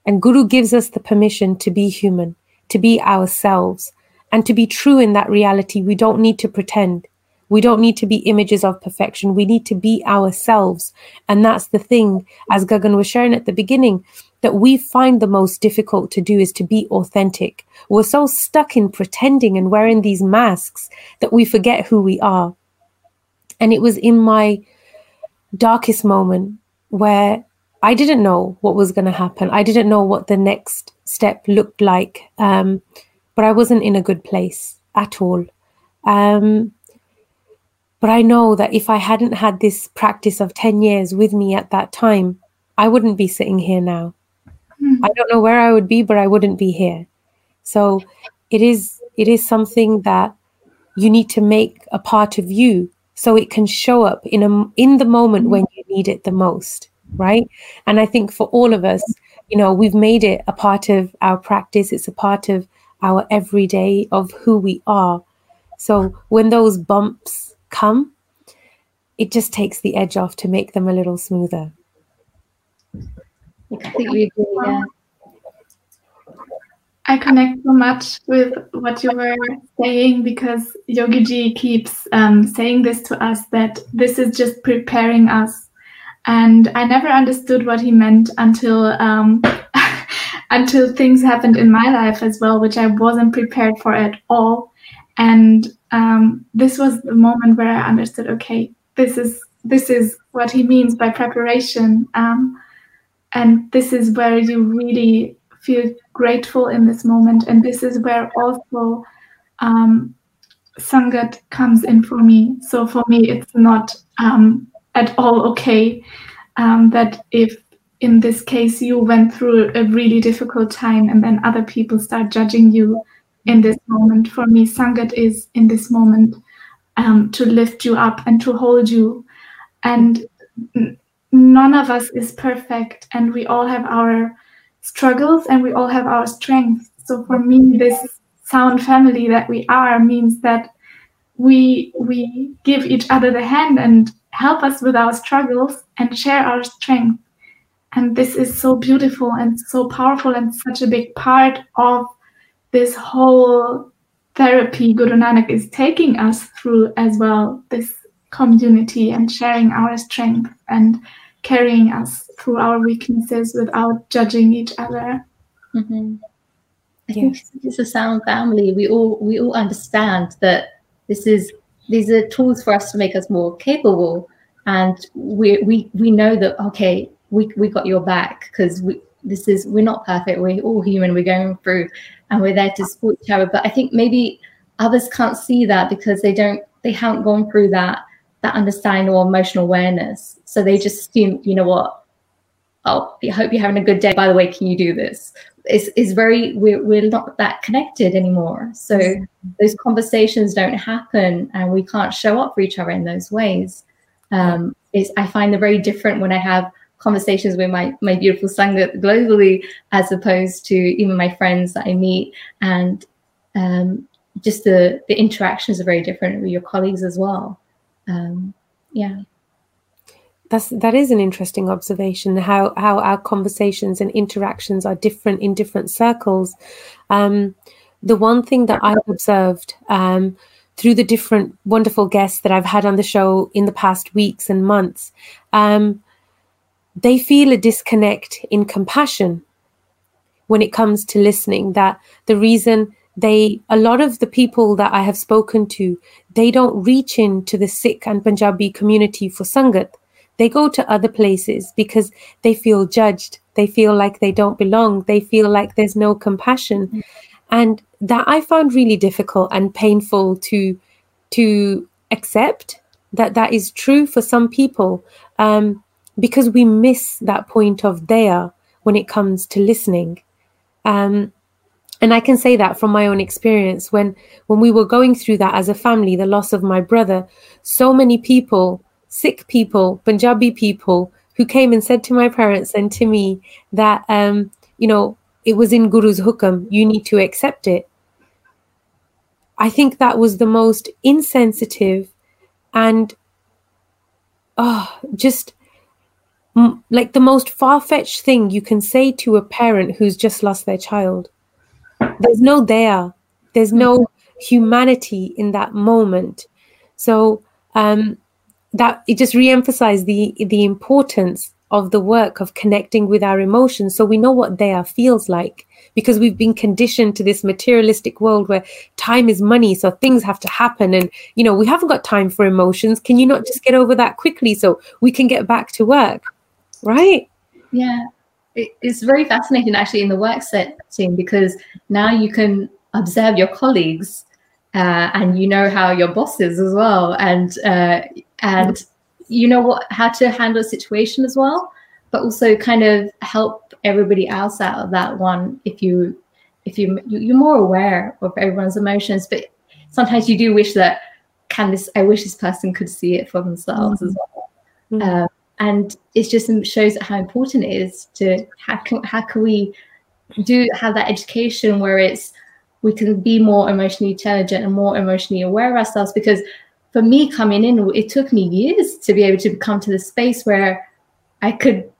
And Guru gives us the permission to be human, to be ourselves, and to be true in that reality. We don't need to pretend. We don't need to be images of perfection. We need to be ourselves. And that's the thing, as Gagan was sharing at the beginning, that we find the most difficult to do is to be authentic. We're so stuck in pretending and wearing these masks that we forget who we are. And it was in my darkest moment where I didn't know what was going to happen. I didn't know what the next step looked like. Um, but I wasn't in a good place at all. Um, but I know that if I hadn't had this practice of 10 years with me at that time, I wouldn't be sitting here now. Mm-hmm. I don't know where I would be, but I wouldn't be here. So it is it is something that you need to make a part of you so it can show up in a in the moment when you need it the most, right? And I think for all of us, you know, we've made it a part of our practice. It's a part of our everyday of who we are. So when those bumps come, it just takes the edge off to make them a little smoother. I completely agree. Yeah. I connect so much with what you were saying because Yogi Ji keeps um, saying this to us that this is just preparing us. And I never understood what he meant until um, until things happened in my life as well, which I wasn't prepared for at all. And um, this was the moment where I understood. Okay, this is this is what he means by preparation. Um, and this is where you really feel grateful in this moment and this is where also um, Sangat comes in for me. So for me, it's not um, at all okay um, that if in this case you went through a really difficult time and then other people start judging you in this moment. For me, Sangat is in this moment um, to lift you up and to hold you. And none of us is perfect, and we all have our struggles and we all have our strengths. So for me, this sound family that we are means that we we give each other the hand and help us with our struggles and share our strength. And this is so beautiful and so powerful and such a big part of this whole therapy Guru Nanak is taking us through as well. This community and sharing our strength and carrying us through our weaknesses without judging each other. Mm-hmm. I yes. think it's a sound family. We all we all understand that this is these are tools for us to make us more capable, and we we we know that okay, we we got your back because we this is we're not perfect. We're all human. We're going through, and we're there to support each other. But I think maybe others can't see that because they don't they haven't gone through that that understanding or emotional awareness. So they just assume, you know what? Oh, I hope you're having a good day. By the way, can you do this? It's, it's very, we're, we're not that connected anymore. So those conversations don't happen and we can't show up for each other in those ways. Um, is I find them very different when I have conversations with my, my beautiful Sangha globally, as opposed to even my friends that I meet. And um, just the, the interactions are very different with your colleagues as well. Um, yeah. That's that is an interesting observation how how our conversations and interactions are different in different circles. Um, the one thing that i've observed um, through the different wonderful guests that i've had on the show in the past weeks and months um, they feel a disconnect in compassion when it comes to listening that the reason they a lot of the people that i have spoken to they don't reach into the sikh and punjabi community for sangat. They go to other places because they feel judged. They feel like they don't belong. They feel like there's no compassion. And that i found really difficult and painful to to accept that that is true for some people. Um, because we miss that point of Daya when it comes to listening. Um, and i can say that from my own experience when when we were going through that as a family the loss of my brother so many people Sikh people punjabi people who came and said to my parents and to me that um, you know it was in guru's hukam you need to accept it. I think that was the most insensitive and oh just like the most far-fetched thing you can say to a parent who's just lost their child. There's no Daya. There's no humanity in that moment. So um, that it just re-emphasized the the importance of the work of connecting with our emotions so we know what Daya feels like. Because we've been conditioned to this materialistic world where time is money so things have to happen and you know we haven't got time for emotions. Can you not just get over that quickly so we can get back to work right yeah it's very fascinating actually in the work setting because now you can observe your colleagues uh, and you know how your boss is as well and uh, and you know what how to handle a situation as well but also kind of help everybody else out of that one if you if you you're more aware of everyone's emotions but sometimes you do wish that can this i wish this person could see it for themselves mm-hmm. as well mm-hmm. uh, and it just shows how important it is to how can, how can we do have that education where it's we can be more emotionally intelligent and more emotionally aware of ourselves. Because for me coming in it took me years to be able to come to the space where i could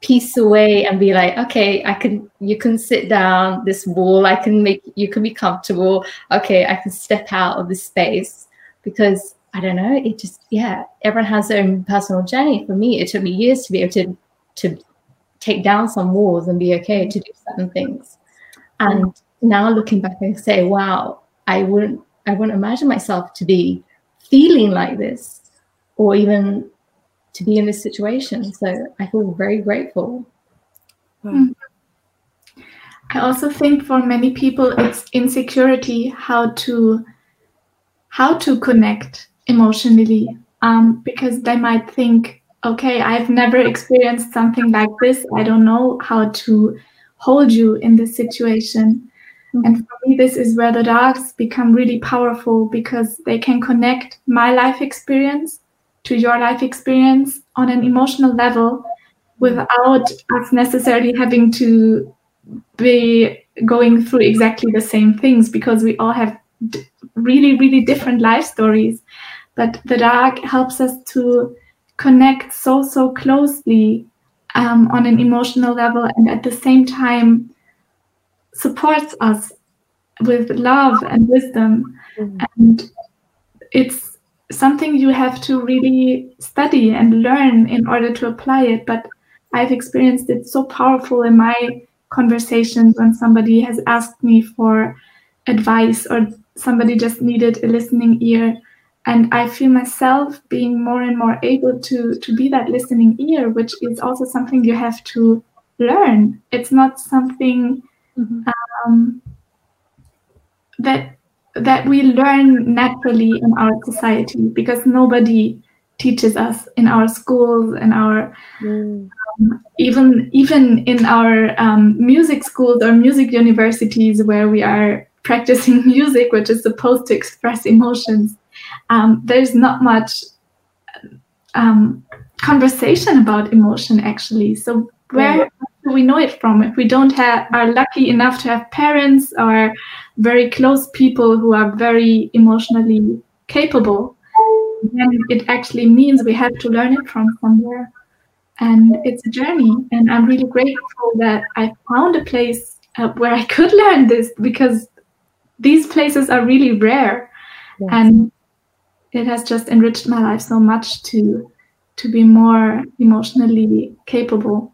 piece away and be like okay i can you can sit down this wall i can make you can be comfortable. Okay i can step out of this space. Because I don't know. It just yeah, everyone has their own personal journey. For me, it took me years to be able to to take down some walls and be okay to do certain things. And now looking back, I say, wow, I wouldn't I wouldn't imagine myself to be feeling like this or even to be in this situation. So I feel very grateful. Hmm. I also think for many people it's insecurity how to how to connect emotionally um, because they might think, okay, I've never experienced something like this. I don't know how to hold you in this situation. Mm-hmm. And for me, this is where the dogs become really powerful because they can connect my life experience to your life experience on an emotional level without us necessarily having to be going through exactly the same things because we all have d- really, really different life stories. But the dark helps us to connect so, so closely um, on an emotional level and at the same time supports us with love and wisdom. Mm-hmm. And it's something you have to really study and learn in order to apply it. But I've experienced it so powerful in my conversations when somebody has asked me for advice or somebody just needed a listening ear and i feel myself being more and more able to to be that listening ear which is also something you have to learn it's not something mm-hmm. um, that that we learn naturally in our society because nobody teaches us in our schools and our mm. um, even even in our um, music schools or music universities where we are practicing music which is supposed to express emotions um, there's not much um, conversation about emotion actually. So where do we know it from? If we don't have are lucky enough to have parents or very close people who are very emotionally capable then it actually means we have to learn it from somewhere. And it's a journey. And i'm really grateful that i found a place uh, where i could learn this because these places are really rare. Yes. and it has just enriched my life so much to to be more emotionally capable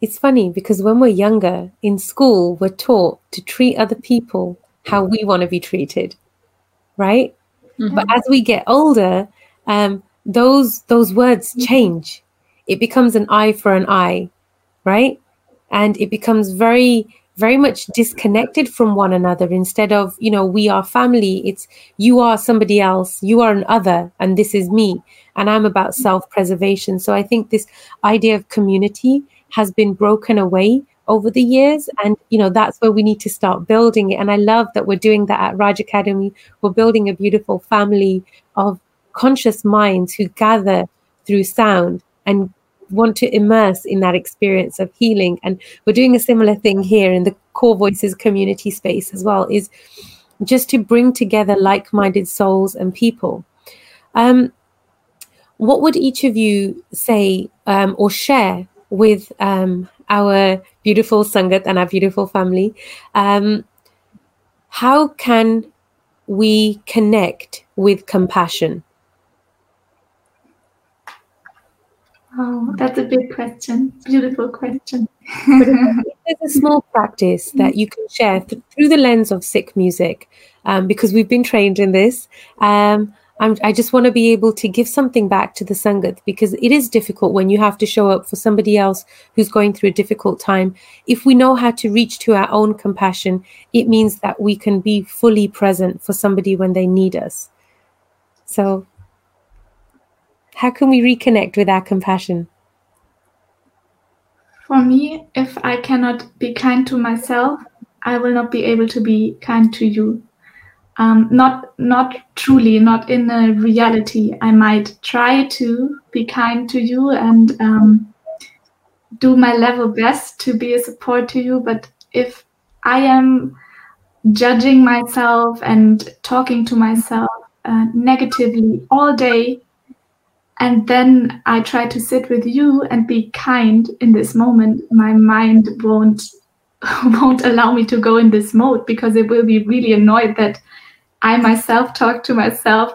it's funny because when we're younger in school, we're taught to treat other people how we want to be treated, right? Mm-hmm. But as we get older, um, those those words mm-hmm. change. It becomes an eye for an eye, right? And it becomes very very much disconnected from one another. Instead of you know we are family it's you are somebody else you are an other and this is me and i'm about self preservation so i think this idea of community has been broken away over the years and you know that's where we need to start building it. And i love that we're doing that at raj academy. We're building a beautiful family of conscious minds who gather through sound and want to immerse in that experience of healing and we're doing a similar thing here in the core voices community space as well is just to bring together like-minded souls and people um, what would each of you say um, or share with um, our beautiful Sangat and our beautiful family. Um, how can we connect with compassion? Oh, that's a big question. Beautiful question. there's a small practice that you can share th- through the lens of Sikh music, um, because we've been trained in this. Um, i just want to be able to give something back to the Sangat because it is difficult when you have to show up for somebody else who's going through a difficult time. If we know how to reach to our own compassion, it means that we can be fully present for somebody when they need us. So, how can we reconnect with our compassion? For me, if I cannot be kind to myself, I will not be able to be kind to you um, not not truly not in a reality i might try to be kind to you and um, do my level best to be a support to you but if i am judging myself and talking to myself uh, negatively all day and then i try to sit with you and be kind in this moment my mind won't won't allow me to go in this mode because it will be really annoyed that I myself talk to myself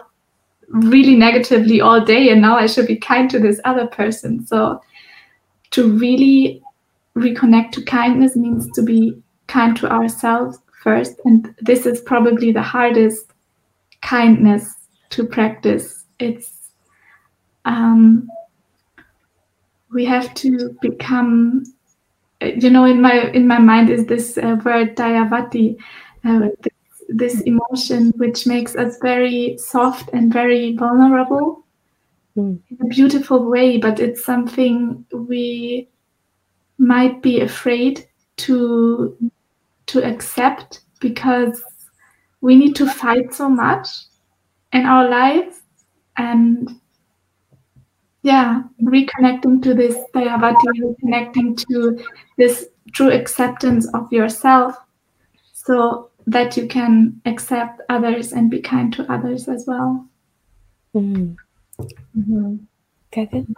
really negatively all day and now I should be kind to this other person. So to really reconnect to kindness means to be kind to ourselves first. And this is probably the hardest kindness to practice. It's um, we have to become you know in my in my mind is this uh, word dayavati uh, this emotion which makes us very soft and very vulnerable mm. in a beautiful way, but it's something we might be afraid to to accept because we need to fight so much in our lives and yeah reconnecting to this dayavati reconnecting to this true acceptance of yourself so that you can accept others and be kind to others as well mm-hmm. Mm-hmm. Gagan?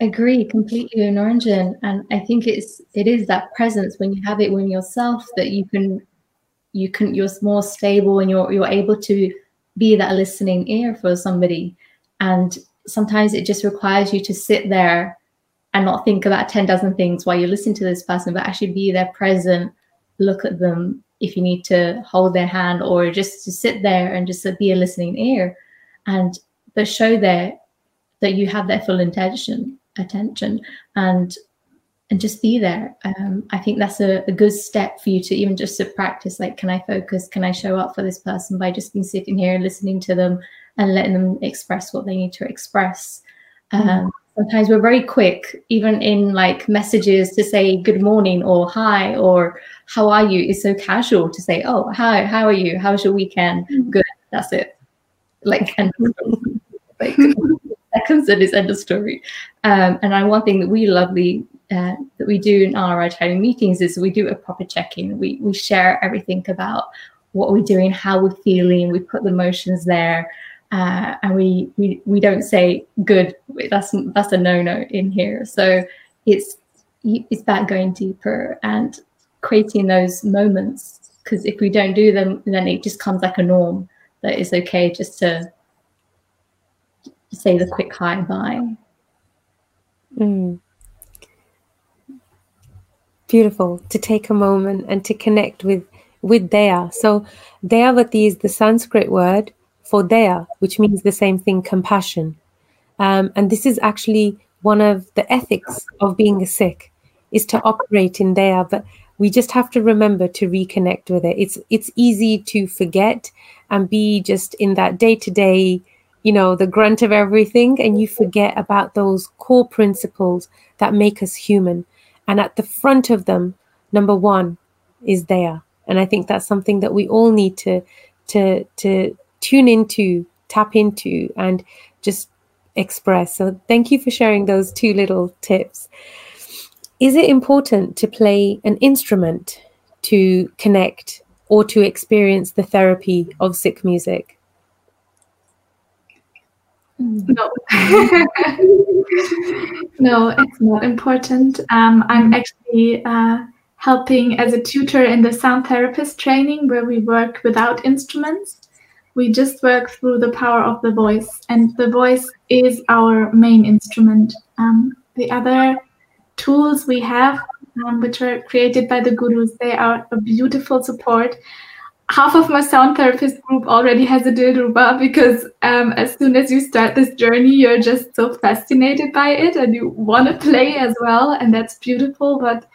agree completely Niranjan. and i think it's it is that presence when you have it when yourself that you can you can you're more stable and you're you're able to be that listening ear for somebody and sometimes it just requires you to sit there and not think about 10 dozen things while you listen to this person but actually be there present look at them if you need to hold their hand or just to sit there and just be a listening ear and but show there that you have their full intention attention and and just be there. Um, i think that's a, a, good step for you to even just to practice like can i focus? Can i show up for this person by just being sitting here and listening to them and letting them express what they need to express mm-hmm. um, sometimes we're very quick even in like messages to say good morning or hi or how are you it's so casual to say oh hi how are you how's your weekend mm-hmm. good that's it like and like seconds and it's end of story um, and I, one thing that we lovely uh, that we do in our Italian meetings is we do a proper check-in. We we share everything about what we're doing, how we're feeling. We put the emotions there, uh, and we we we don't say good. That's that's a no-no in here. So it's it's about going deeper and creating those moments. Because if we don't do them, then it just comes like a norm that it's okay just to say the quick hi bye. Mm beautiful to take a moment and to connect with with Daya. So Dayavati is the Sanskrit word for Daya, which means the same thing, compassion. Um, and this is actually one of the ethics of being a Sikh is to operate in Daya, but we just have to remember to reconnect with it. It's it's easy to forget and be just in that day to day, you know, the grunt of everything, and you forget about those core principles that make us human. And at the front of them, number one is Daya. And I think that's something that we all need to to to tune into, tap into, and just express. So thank you for sharing those two little tips. Is it important to play an instrument to connect or to experience the therapy of Sikh music? No. no, it's not important. Um, I'm actually uh, helping as a tutor in the sound therapist training where we work without instruments. We just work through the power of the voice, and the voice is our main instrument. Um, the other tools we have, um, which were created by the gurus, they are a beautiful support half of my sound therapist group already has a dilruba because um, as soon as you start this journey, you're just so fascinated by it and you want to play as well, and that's beautiful. But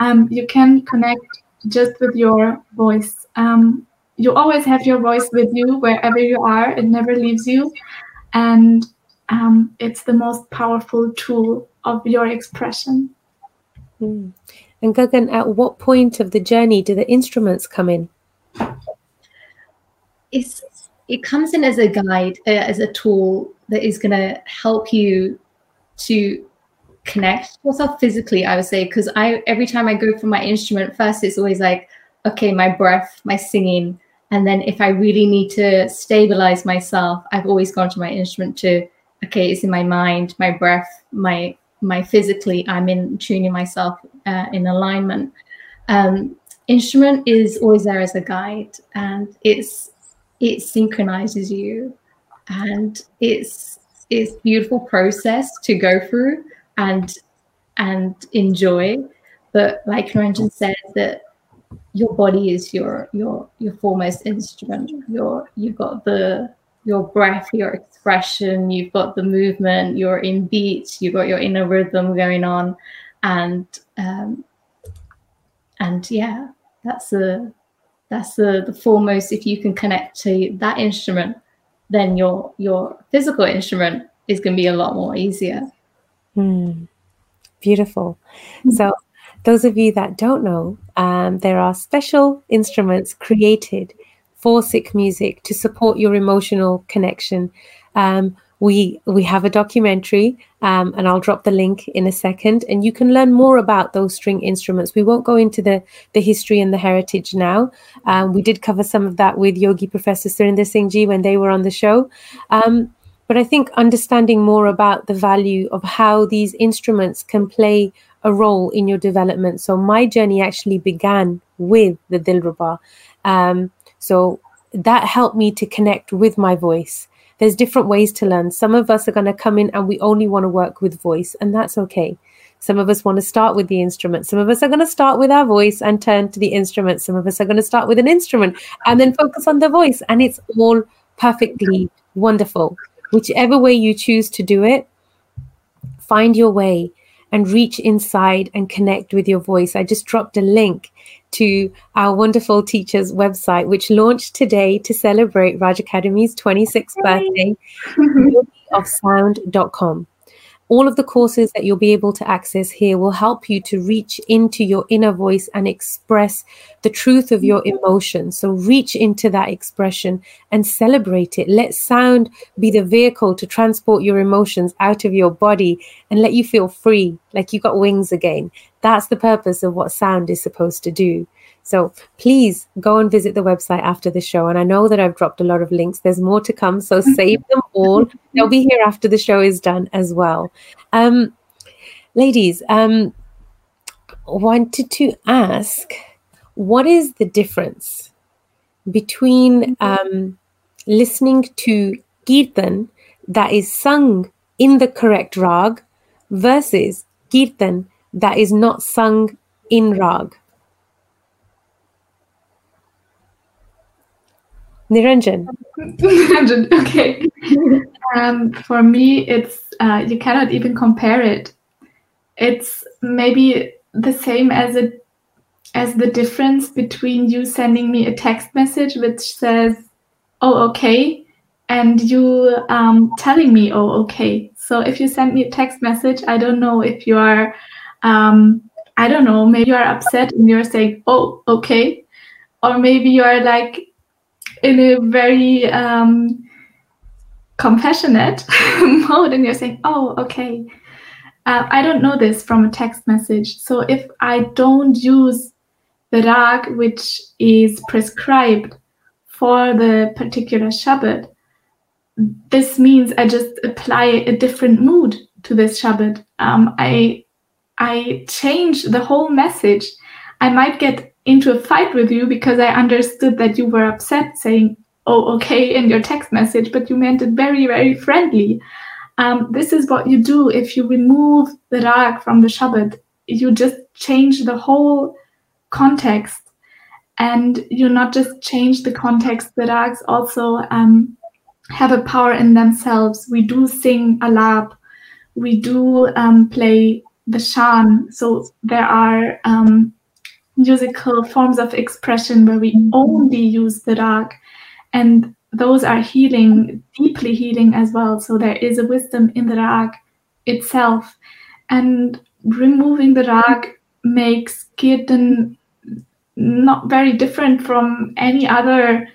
um, you can connect just with your voice. Um, you always have your voice with you wherever you are; it never leaves you, and um, it's the most powerful tool of your expression. Mm. And Gagan, at what point of the journey do the instruments come in? it's it comes in as a guide, uh, as a tool that is going to help you to connect yourself physically. I would say because I every time I go for my instrument, first it's always like, okay, my breath, my singing, and then if I really need to stabilize myself, I've always gone to my instrument to, okay, it's in my mind, my breath, my my physically, I'm in tuning myself uh, in alignment. Um, instrument is always there as a guide, and it's it synchronizes you and it's it's beautiful process to go through and and enjoy but like Niranjan said that your body is your your your foremost instrument. Your you've got the your breath your expression you've got the movement you're in beat you've got your inner rhythm going on. And um and yeah that's a that's the, the foremost. If you can connect to that instrument then your your physical instrument is going to be a lot more easier. Mm. beautiful. So those of you that don't know um, there are special instruments created for Sikh music to support your emotional connection. Um, we we have a documentary um, and i'll drop the link in a second and you can learn more about those string instruments. We won't go into the the history and the heritage now. Um, we did cover some of that with yogi professor surinder singh ji when they were on the show. Um, but i think understanding more about the value of how these instruments can play a role in your development so my journey actually began with the dilruba um, so that helped me to connect with my voice there's different ways to learn. Some of us are going to come in and we only want to work with voice, and that's okay. Some of us want to start with the instrument. Some of us are going to start with our voice and turn to the instrument. Some of us are going to start with an instrument and then focus on the voice. And it's all perfectly wonderful. Whichever way you choose to do it, find your way and reach inside and connect with your voice. I just dropped a link to our wonderful teacher's website, which launched today to celebrate Raj Academy's 26th birthday, of sound.com all of the courses that you'll be able to access here will help you to reach into your inner voice and express the truth of your emotions. So reach into that expression and celebrate it. Let sound be the vehicle to transport your emotions out of your body and let you feel free, like you got wings again. That's the purpose of what sound is supposed to do. So please go and visit the website after the show. And I know that I've dropped a lot of links. There's more to come. So save them all. They'll be here after the show is done as well. Um, ladies, um, wanted to ask what is the difference between um, listening to kirtan that is sung in the correct rag versus kirtan that is not sung in rag? Niranjan. Niranjan, okay. um, for me, it's uh, you cannot even compare it. It's maybe the same as it as the difference between you sending me a text message which says, "Oh, okay," and you um, telling me, "Oh, okay." So if you send me a text message, I don't know if you are, um, I don't know, maybe you are upset and you're saying, "Oh, okay," or maybe you are like in a very um, compassionate mode and you're saying, oh, okay, uh, I don't know this from a text message. So if I don't use the rag which is prescribed for the particular Shabad, this means I just apply a different mood to this Shabad. Um, I I change the whole message. I might get into a fight with you because I understood that you were upset, saying, oh, okay, in your text message, but you meant it very, very friendly. Um, this is what you do if you remove the rag from the Shabad. You just change the whole context. And you not just change the context, the rags also um, have a power in themselves. We do sing alap, we do um, play the shan. So there are um, musical forms of expression where we only use the rag and those are healing deeply healing as well. So there is a wisdom in the rag itself. And removing the rag makes kirtan not very different from any other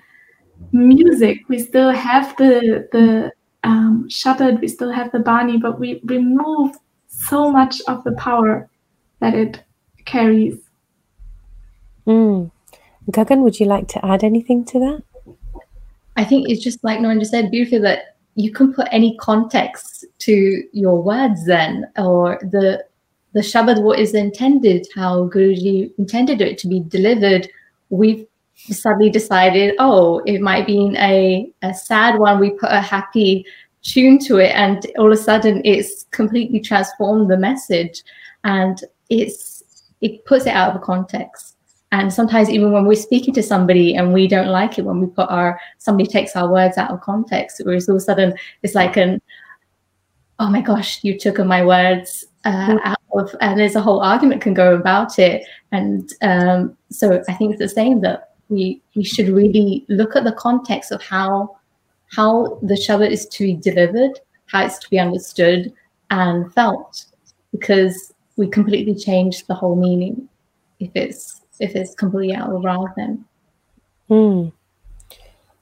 music. We still have the the um, Shabad, we still have the bani but we remove so much of the power that it carries Mm. Gagan, would you like to add anything to that? I think it's just like Noreen just said beautifully that you can put any context to your words then, or the the Shabad, what is intended, how Guruji intended it to be delivered. We've suddenly decided, oh, it might be a, a sad one. We put a happy tune to it, and all of a sudden it's completely transformed the message, and it's it puts it out of context and sometimes even when we're speaking to somebody and we don't like it when we put our somebody takes our words out of context whereas all of a sudden it's like an oh my gosh you took my words uh, mm. out of and there's a whole argument can go about it and um, so i think it's the same that we we should really look at the context of how how the Shabad is to be delivered, how it's to be understood and felt, because we completely change the whole meaning if it's if it's completely out of rag then. Mm.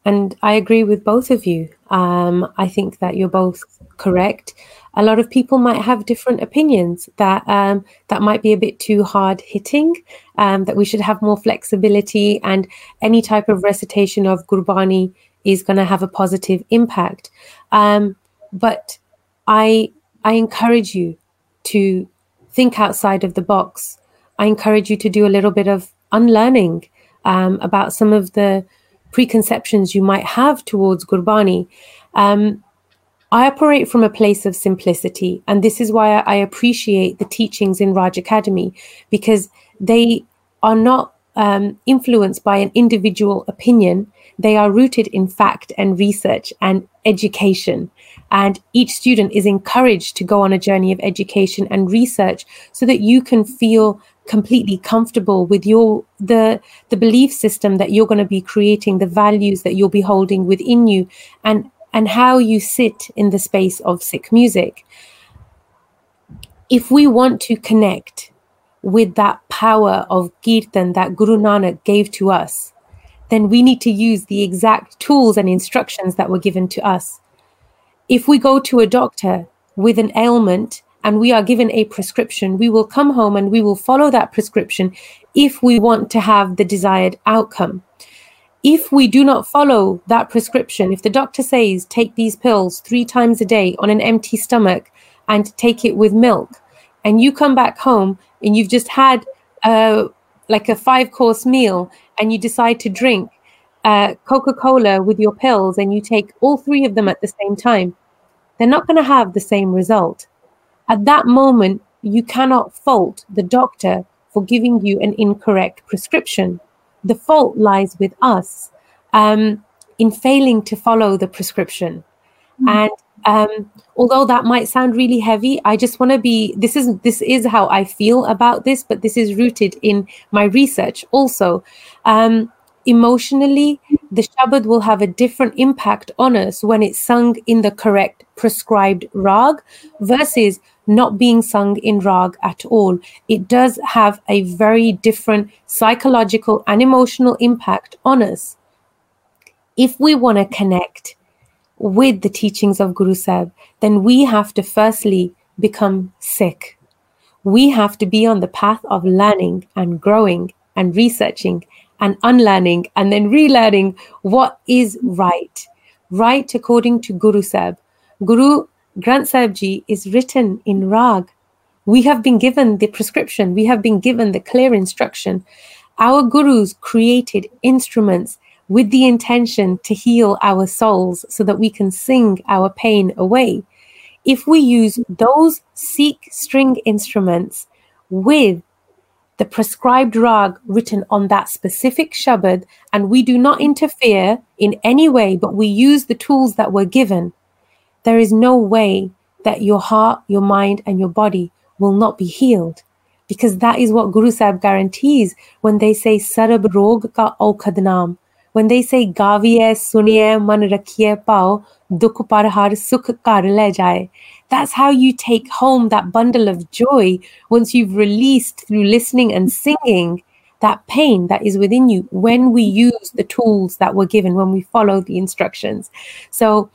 And I agree with both of you. Um, I think that you're both correct. A lot of people might have different opinions that um, that might be a bit too hard hitting. Um, that we should have more flexibility, and any type of recitation of Gurbani is going to have a positive impact. Um, but I I encourage you to think outside of the box. I encourage you to do a little bit of unlearning um, about some of the preconceptions you might have towards Gurbani. Um, I operate from a place of simplicity, and this is why I appreciate the teachings in Raj Academy because they are not um, influenced by an individual opinion. They are rooted in fact and research and education. And each student is encouraged to go on a journey of education and research so that you can feel completely comfortable with your the the belief system that you're going to be creating the values that you'll be holding within you and and how you sit in the space of Sikh music if we want to connect with that power of kirtan that Guru Nanak gave to us, then we need to use the exact tools and instructions that were given to us. If we go to a doctor with an ailment and we are given a prescription, we will come home and we will follow that prescription if we want to have the desired outcome. If we do not follow that prescription, if the doctor says take these pills three times a day on an empty stomach and take it with milk, and you come back home and you've just had uh, like a five course meal and you decide to drink uh, Coca Cola with your pills and you take all three of them at the same time, they're not going to have the same result. At that moment, you cannot fault the doctor for giving you an incorrect prescription. The fault lies with us um, in failing to follow the prescription. Mm-hmm. And um, although that might sound really heavy i just want to be this is this is how i feel about this but this is rooted in my research also um, emotionally the shabad will have a different impact on us when it's sung in the correct prescribed rag versus not being sung in rag at all. It does have a very different psychological and emotional impact on us. If we want to connect with the teachings of Guru Sahib, then we have to firstly become Sikh. We have to be on the path of learning and growing and researching and unlearning and then relearning what is right. Right according to Guru Sahib. Guru Granth Sahib Ji is written in Rag. We have been given the prescription, we have been given the clear instruction. Our gurus created instruments with the intention to heal our souls so that we can sing our pain away. If we use those Sikh string instruments with the prescribed rag written on that specific Shabad, and we do not interfere in any way, but we use the tools that were given, there is no way that your heart, your mind, and your body will not be healed. Because that is what Guru Sahib guarantees when they say Sarab Rog Ka Aukhad when they say gaviye suniye man rakhiye pao dukh par har sukh kar le jaye that's how you take home that bundle of joy once you've released through listening and singing that pain that is within you when we use the tools that were given when we follow the instructions so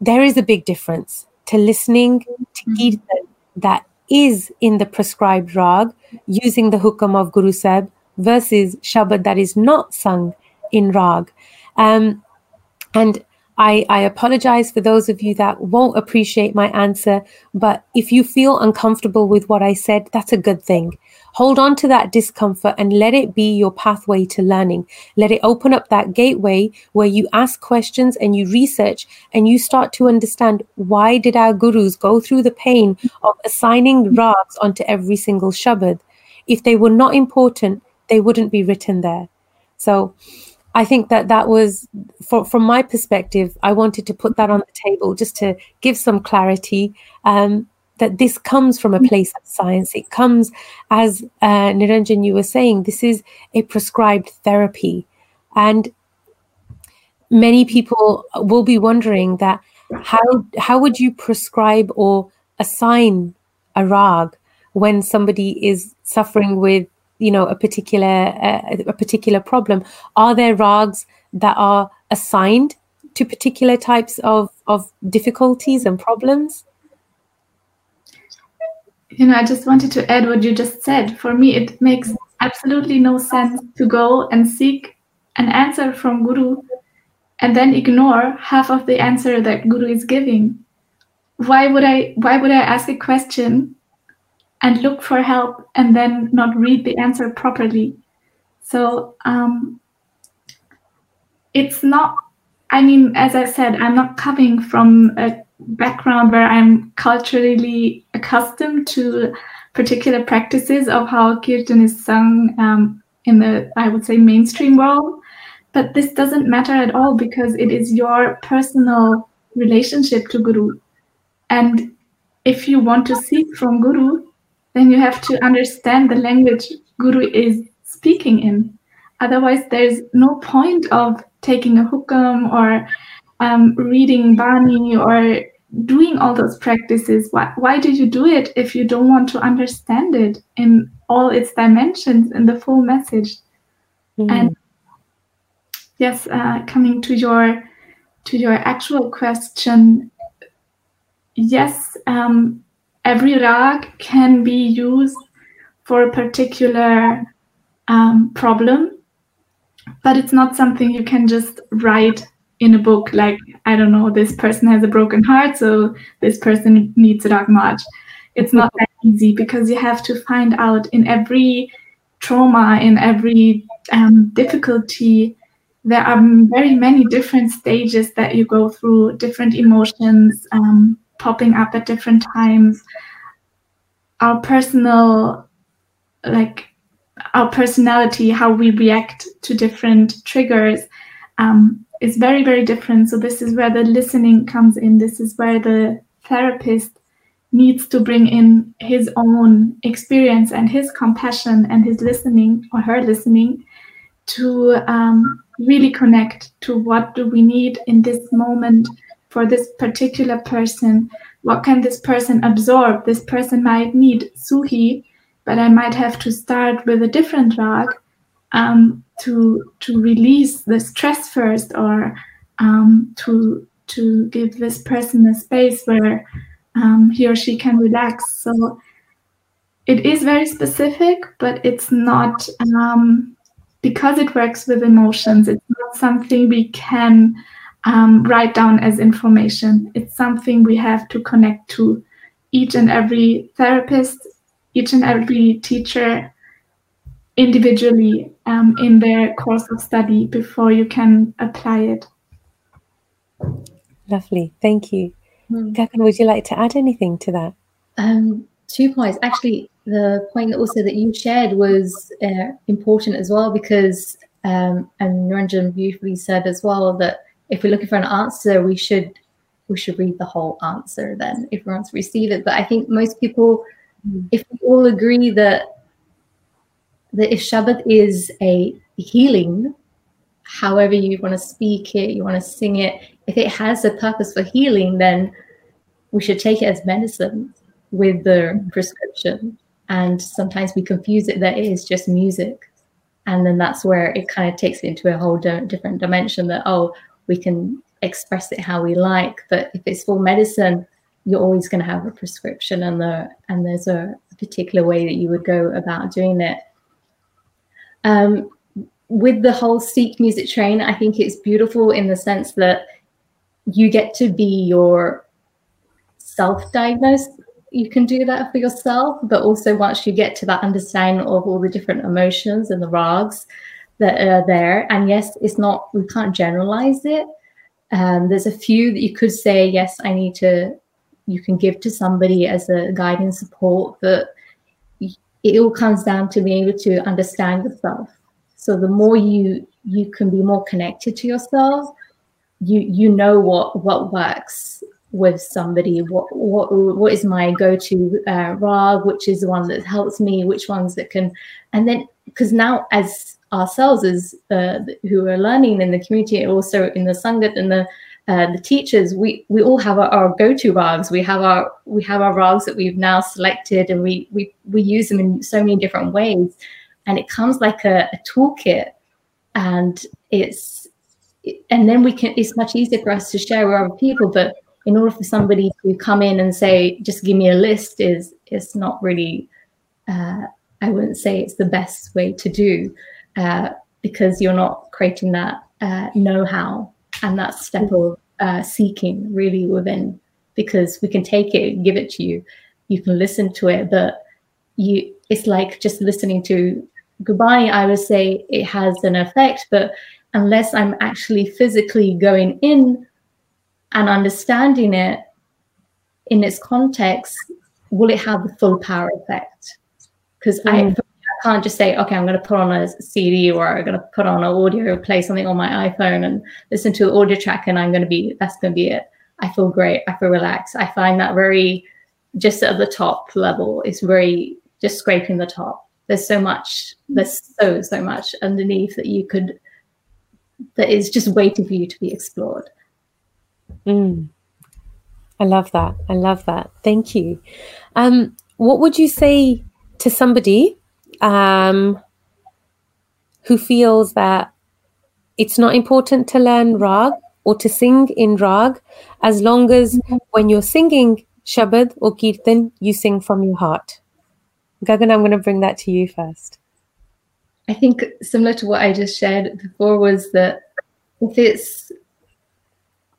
there is a big difference to listening to kirtan that is in the prescribed rag using the hukam of guru sahib versus shabad that is not sung in Rag. Um, and I, I, apologize for those of you that won't appreciate my answer, but if you feel uncomfortable with what I said, that's a good thing. Hold on to that discomfort and let it be your pathway to learning. Let it open up that gateway where you ask questions and you research and you start to understand why did our gurus go through the pain of assigning rags onto every single shabad. If they were not important, they wouldn't be written there. So I think that that was, for, from my perspective, I wanted to put that on the table just to give some clarity um, that this comes from a mm. place of science. It comes, as uh, Niranjan, you were saying, this is a prescribed therapy. And many people will be wondering that how how would you prescribe or assign a rag when somebody is suffering with you know a particular uh, a particular problem. Are there rags that are assigned to particular types of of difficulties and problems? You know i just wanted to add what you just said. For me it makes absolutely no sense to go and seek an answer from guru and then ignore half of the answer that guru is giving. Why would i why would i ask a question and look for help and then not read the answer properly so um, it's not i mean as i said i'm not coming from a background where i'm culturally accustomed to particular practices of how kirtan is sung um, in the i would say mainstream world but this doesn't matter at all because it is your personal relationship to Guru. And if you want to seek from Guru, then you have to understand the language Guru is speaking in. Otherwise, there's no point of taking a hukam or um, reading Bani or doing all those practices. Why, why do you do it if you don't want to understand it in all its dimensions in the full message? Mm. And yes, uh, coming to your to your actual question, yes, um, every rag can be used for a particular um, problem, but it's not something you can just write in a book. Like I don't know, this person has a broken heart, so this person needs a rag march. It's not that easy because you have to find out in every trauma, in every um, difficulty, there are very many different stages that you go through, different emotions um, popping up at different times. Our personal, like our personality, how we react to different triggers, um, is very, very different. So, this is where the listening comes in. This is where the therapist needs to bring in his own experience and his compassion and his listening or her listening to um, really connect to what do we need in this moment for this particular person. What can this person absorb? This person might need suhi but i might have to start with a different rag um, to to release the stress first or um, to to give this person a space where um, he or she can relax. So it is very specific but it's not um, because it works with emotions, it's not something we can um, write down as information. It's something we have to connect to each and every therapist, each and every teacher individually um, in their course of study before you can apply it. Lovely, thank you. Mm. Gagan, would you like to add anything to that? Um, two points. Actually, the point also that you shared was uh, important as well because, um, and Niranjan beautifully said as well that if we're looking for an answer, we should we should read the whole answer then if we want to receive it. But I think most people, mm. if we all agree that that if Shabad is a healing, however you want to speak it, you want to sing it, if it has a purpose for healing, then we should take it as medicine with the prescription. And sometimes we confuse it that it is just music. And then that's where it kind of takes it into a whole different dimension that, oh, we can express it how we like. But if it's for medicine, you're always going to have a prescription and the and there's a, particular way that you would go about doing it. Um, with the whole Sikh music train, I think it's beautiful in the sense that you get to be your self-diagnosed you can do that for yourself but also once you get to that understanding of all the different emotions and the rags that are there. And yes it's not we can't generalize it. Um, there's a few that you could say yes i need to you can give to somebody as a guiding support but it all comes down to being able to understand yourself. So the more you you can be more connected to yourself you you know what what works with somebody. What what what is my go-to uh, rag? Which is the one that helps me? Which ones that can and then because now as ourselves as uh, who are learning in the community, also in the sangat and the uh, the teachers, we we all have our, our, go-to rags. We have our we have our rags that we've now selected, and we we we use them in so many different ways, and it comes like a, a toolkit, and it's and then we can. It's much easier for us to share with other people, but in order for somebody to come in and say, just give me a list, is is not really. Uh, I wouldn't say it's the best way to do uh, because you're not creating that uh, know-how and that step of uh, seeking really within because we can take it give it to you you can listen to it but you it's like just listening to goodbye i would say it has an effect but unless i'm actually physically going in and understanding it in its context will it have the full power effect because mm. I, can't just say, okay, I'm going to put on a CD or I'm going to put on an audio, play something on my iPhone and listen to an audio track, and I'm going to be, that's going to be it. I feel great. I feel relaxed. I find that very, just at the top level, it's very, just scraping the top. There's so much, there's so, so much underneath that you could, that is just waiting for you to be explored. Mm. I love that. I love that. Thank you. Um, what would you say to somebody um, who feels that it's not important to learn rag or to sing in rag as long as mm-hmm. when you're singing shabad or kirtan, you sing from your heart. Gagan, I'm going to bring that to you first. I think similar to what I just shared before was that if it's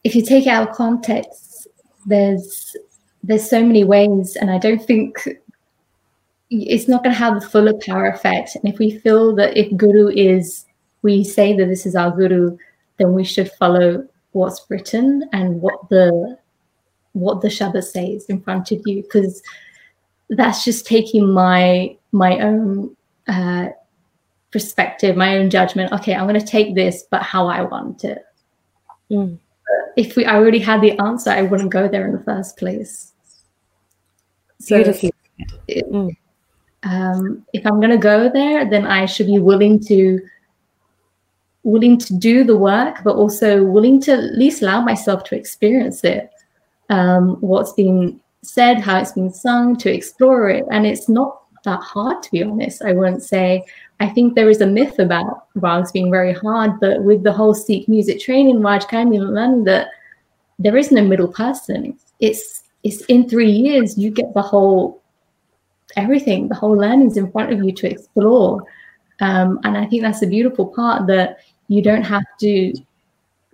if you take out context, there's there's so many ways, and I don't think it's not going to have the fuller power effect. And if we feel that if guru is, we say that this is our guru, then we should follow what's written and what the what the Shabad says in front of you, because that's just taking my my own uh, perspective, my own judgment. Okay, I'm going to take this, but how I want it. Mm. If we, I already had the answer, I wouldn't go there in the first place. So Beautiful. It, mm um, if I'm going to go there, then I should be willing to willing to do the work, but also willing to at least allow myself to experience it, Um, what's been said, how it's been sung, to explore it. And it's not that hard, to be honest. I wouldn't say. I think there is a myth about rags being very hard, but with the whole Sikh music training, Raj Kami learning that there is no middle person. It's it's in three years you get the whole everything, the whole learning is in front of you to explore. Um, and I think that's the beautiful part that you don't have to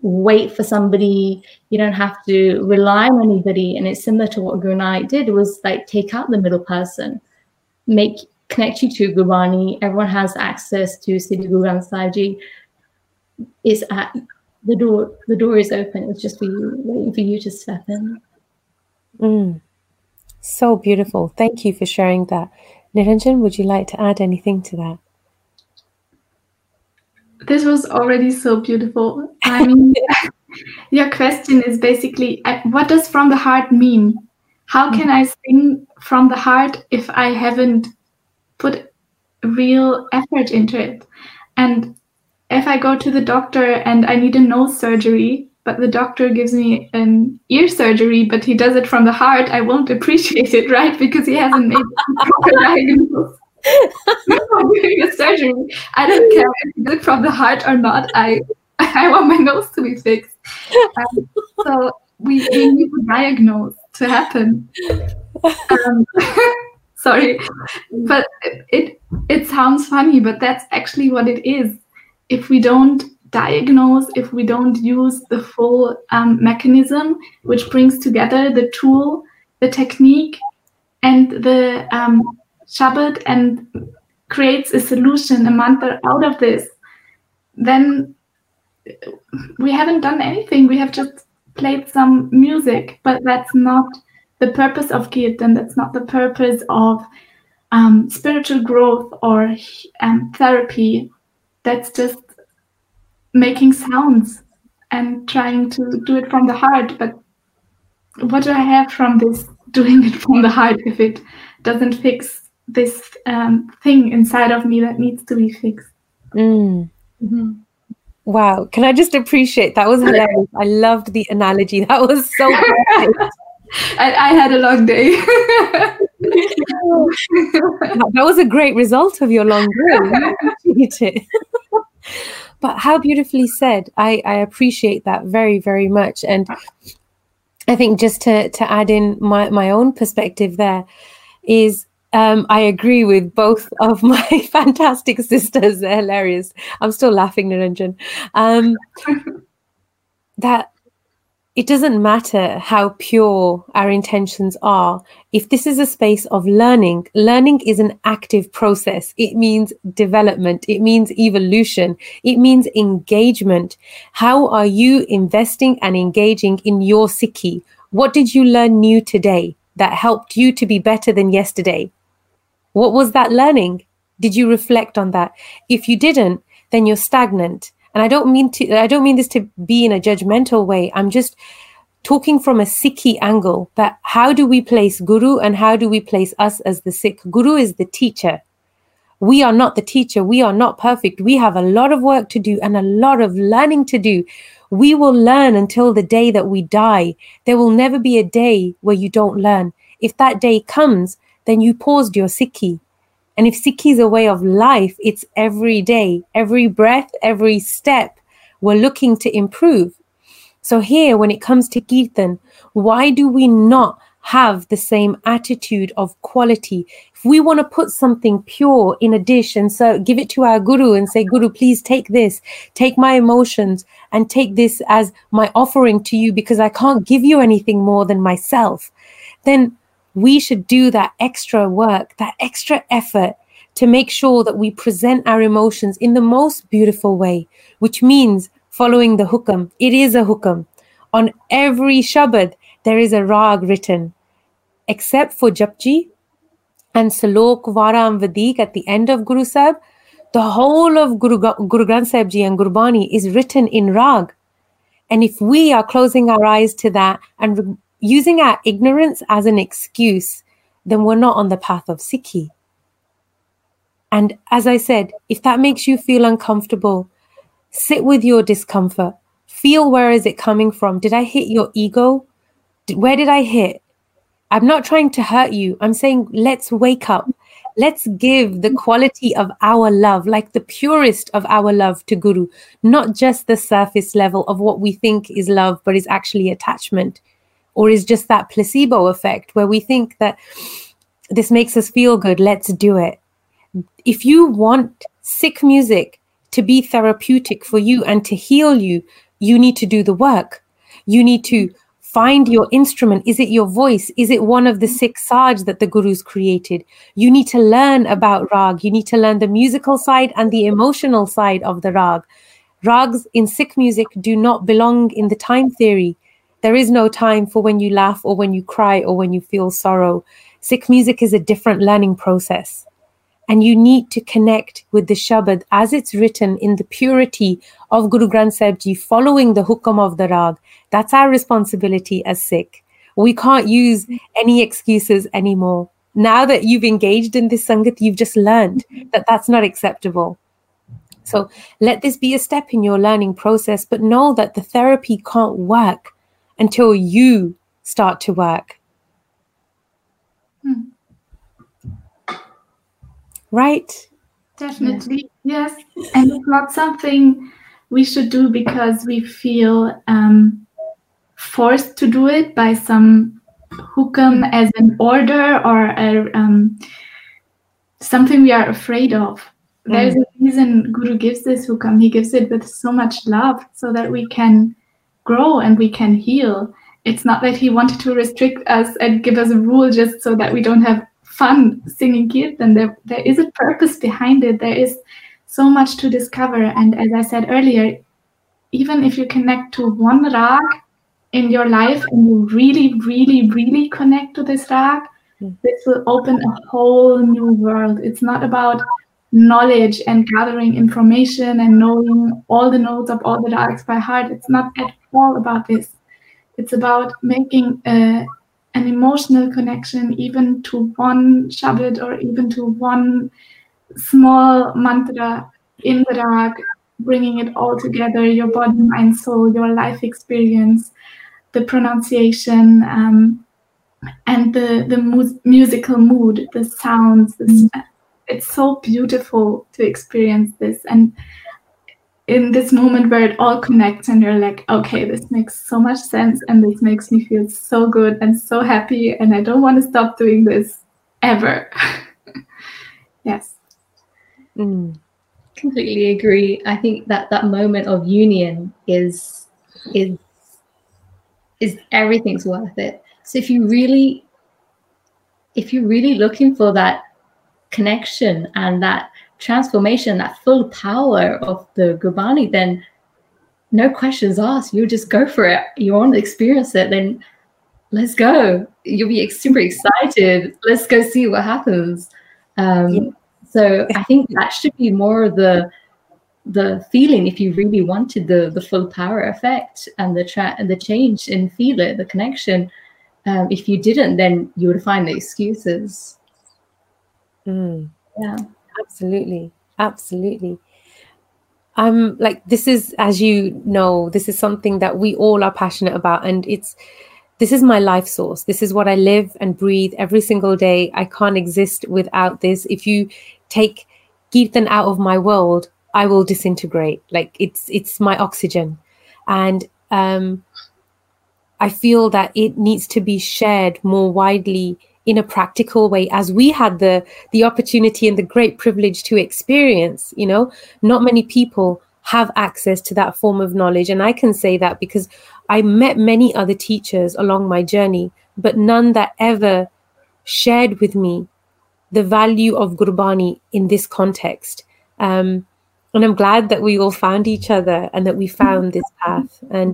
wait for somebody, you don't have to rely on anybody. And it's similar to what Guru did was like take out the middle person, make connect you to Gurbani. Everyone has access to Sri Guru Granth. Is at the door. The door is open. It's just for you, waiting for you to step in. Mm. So beautiful. Thank you for sharing that. Niranjan, would you like to add anything to that? This was already so beautiful. I mean, your question is basically uh, what does from the heart mean? How can I sing from the heart if I haven't put real effort into it? And if I go to the doctor and I need a nose surgery, but the doctor gives me an ear surgery, but he does it from the heart, I won't appreciate it, right? Because he hasn't made proper diagnosis. doing a surgery. I don't care if he did it from the heart or not. I I want my nose to be fixed. Um, so we, we need to diagnose to happen. Um, sorry, but it it sounds funny, but that's actually what it is. If we don't diagnose if we don't use the full um, mechanism, which brings together the tool, the technique, and the um, Shabad and creates a solution, a mantra out of this, then we haven't done anything. We have just played some music, but that's not the purpose of Kirtan. That's not the purpose of um, spiritual growth or um, therapy. That's just making sounds and trying to do it from the heart. But what do I have from this doing it from the heart if it doesn't fix this um, thing inside of me that needs to be fixed? Mm. Mm-hmm. Wow. Can I just appreciate that was hilarious. I loved the analogy. That was so I, I, had a long day. that was a great result of your long day. But how beautifully said. I, I appreciate that very, very much. And I think just to, to add in my, my own perspective there is um, I agree with both of my fantastic sisters. They're hilarious. I'm still laughing, Niranjan. Um, that it doesn't matter how pure our intentions are. If this is a space of learning, learning is an active process. It means development. It means evolution. It means engagement. How are you investing and engaging in your Sikhi? What did you learn new today that helped you to be better than yesterday? What was that learning? Did you reflect on that? If you didn't, then you're stagnant and i don't mean to i don't mean this to be in a judgmental way. I'm just talking from a sikhi angle that how do we place guru and how do we place us as the sikh? Guru is the teacher. We are not the teacher. We are not perfect. We have a lot of work to do and a lot of learning to do. We will learn until the day that we die. There will never be a day where you don't learn. If that day comes then you paused your sikhi and if Sikhi is a way of life, it's every day, every breath, every step, we're looking to improve. So here, when it comes to Kirtan, why do we not have the same attitude of quality? If we want to put something pure in a dish and so give it to our guru and say, Guru, please take this, take my emotions and take this as my offering to you because I can't give you anything more than myself, then we should do that extra work, that extra effort to make sure that we present our emotions in the most beautiful way, which means following the hukam. It is a hukam. On every Shabad, there is a rag written, except for Japji and Salok, Varam, Vadik at the end of Guru Sahib. The whole of Guru, Guru Granth Sahib Ji and Gurbani is written in rag. And if we are closing our eyes to that and using our ignorance as an excuse, then we're not on the path of Sikhi. And as I said, if that makes you feel uncomfortable, sit with your discomfort. Feel where is it coming from? Did I hit your ego? Where did I hit? I'm not trying to hurt you. I'm saying let's wake up. Let's give the quality of our love, like the purest of our love to Guru, not just the surface level of what we think is love, but is actually attachment or is just that placebo effect where we think that this makes us feel good, let's do it. If you want Sikh music to be therapeutic for you and to heal you, you need to do the work. You need to find your instrument. Is it your voice? Is it one of the six saj that the gurus created? You need to learn about rag. You need to learn the musical side and the emotional side of the rag. Rags in Sikh music do not belong in the time theory. There is no time for when you laugh or when you cry or when you feel sorrow. Sikh music is a different learning process. And you need to connect with the Shabad as it's written in the purity of Guru Granth Sahib Ji, following the hukam of the Rag. That's our responsibility as Sikh. We can't use any excuses anymore. Now that you've engaged in this Sangat, you've just learned that that's not acceptable. So let this be a step in your learning process, but know that the therapy can't work until you start to work. Hmm. Right? Definitely, yes. And it's not something we should do because we feel um, forced to do it by some hukam as an order or a, um, something we are afraid of. Mm. There's a reason Guru gives this hukam. He gives it with so much love so that we can grow and we can heal. It's not that he wanted to restrict us and give us a rule just so that we don't have fun singing kirtan. There, there is a purpose behind it. There is so much to discover. And as I said earlier, even if you connect to one rag in your life and you really, really, really connect to this rag, hmm. this will open a whole new world. It's not about knowledge and gathering information and knowing all the notes of all the rags by heart. It's not at all about this. It's about making a, an emotional connection, even to one Shabad or even to one small mantra in the dark, bringing it all together your body, mind, soul, your life experience, the pronunciation, um, and the, the mu- musical mood, the sounds. The, mm-hmm. It's so beautiful to experience this. And in this moment where it all connects and you're like, okay, this makes so much sense and this makes me feel so good and so happy and I don't want to stop doing this ever. yes. Mm. Completely agree. I think that that moment of union is is is everything's worth it. So if you really if you're really looking for that connection and that transformation, that full power of the Gurbani, then no questions asked. You just go for it. You want to experience it, then let's go. You'll be super excited. Let's go see what happens. Um, yeah. So I think that should be more the the feeling if you really wanted the the full power effect and the tra- and the change and feel it, the connection. Um, if you didn't, then you would find the excuses. Mm. Yeah absolutely. Absolutely. Um like this is as you know this is something that we all are passionate about and it's this is my life source. This is what i live and breathe every single day. I can't exist without this. If you take Kirtan out of my world i will disintegrate. Like it's it's my oxygen. And um i feel that it needs to be shared more widely in a practical way as we had the the opportunity and the great privilege to experience you know? Not many people have access to that form of knowledge and i can say that because i met many other teachers along my journey but none that ever shared with me the value of gurbani in this context. Um, and i'm glad that we all found each other and that we found this path. And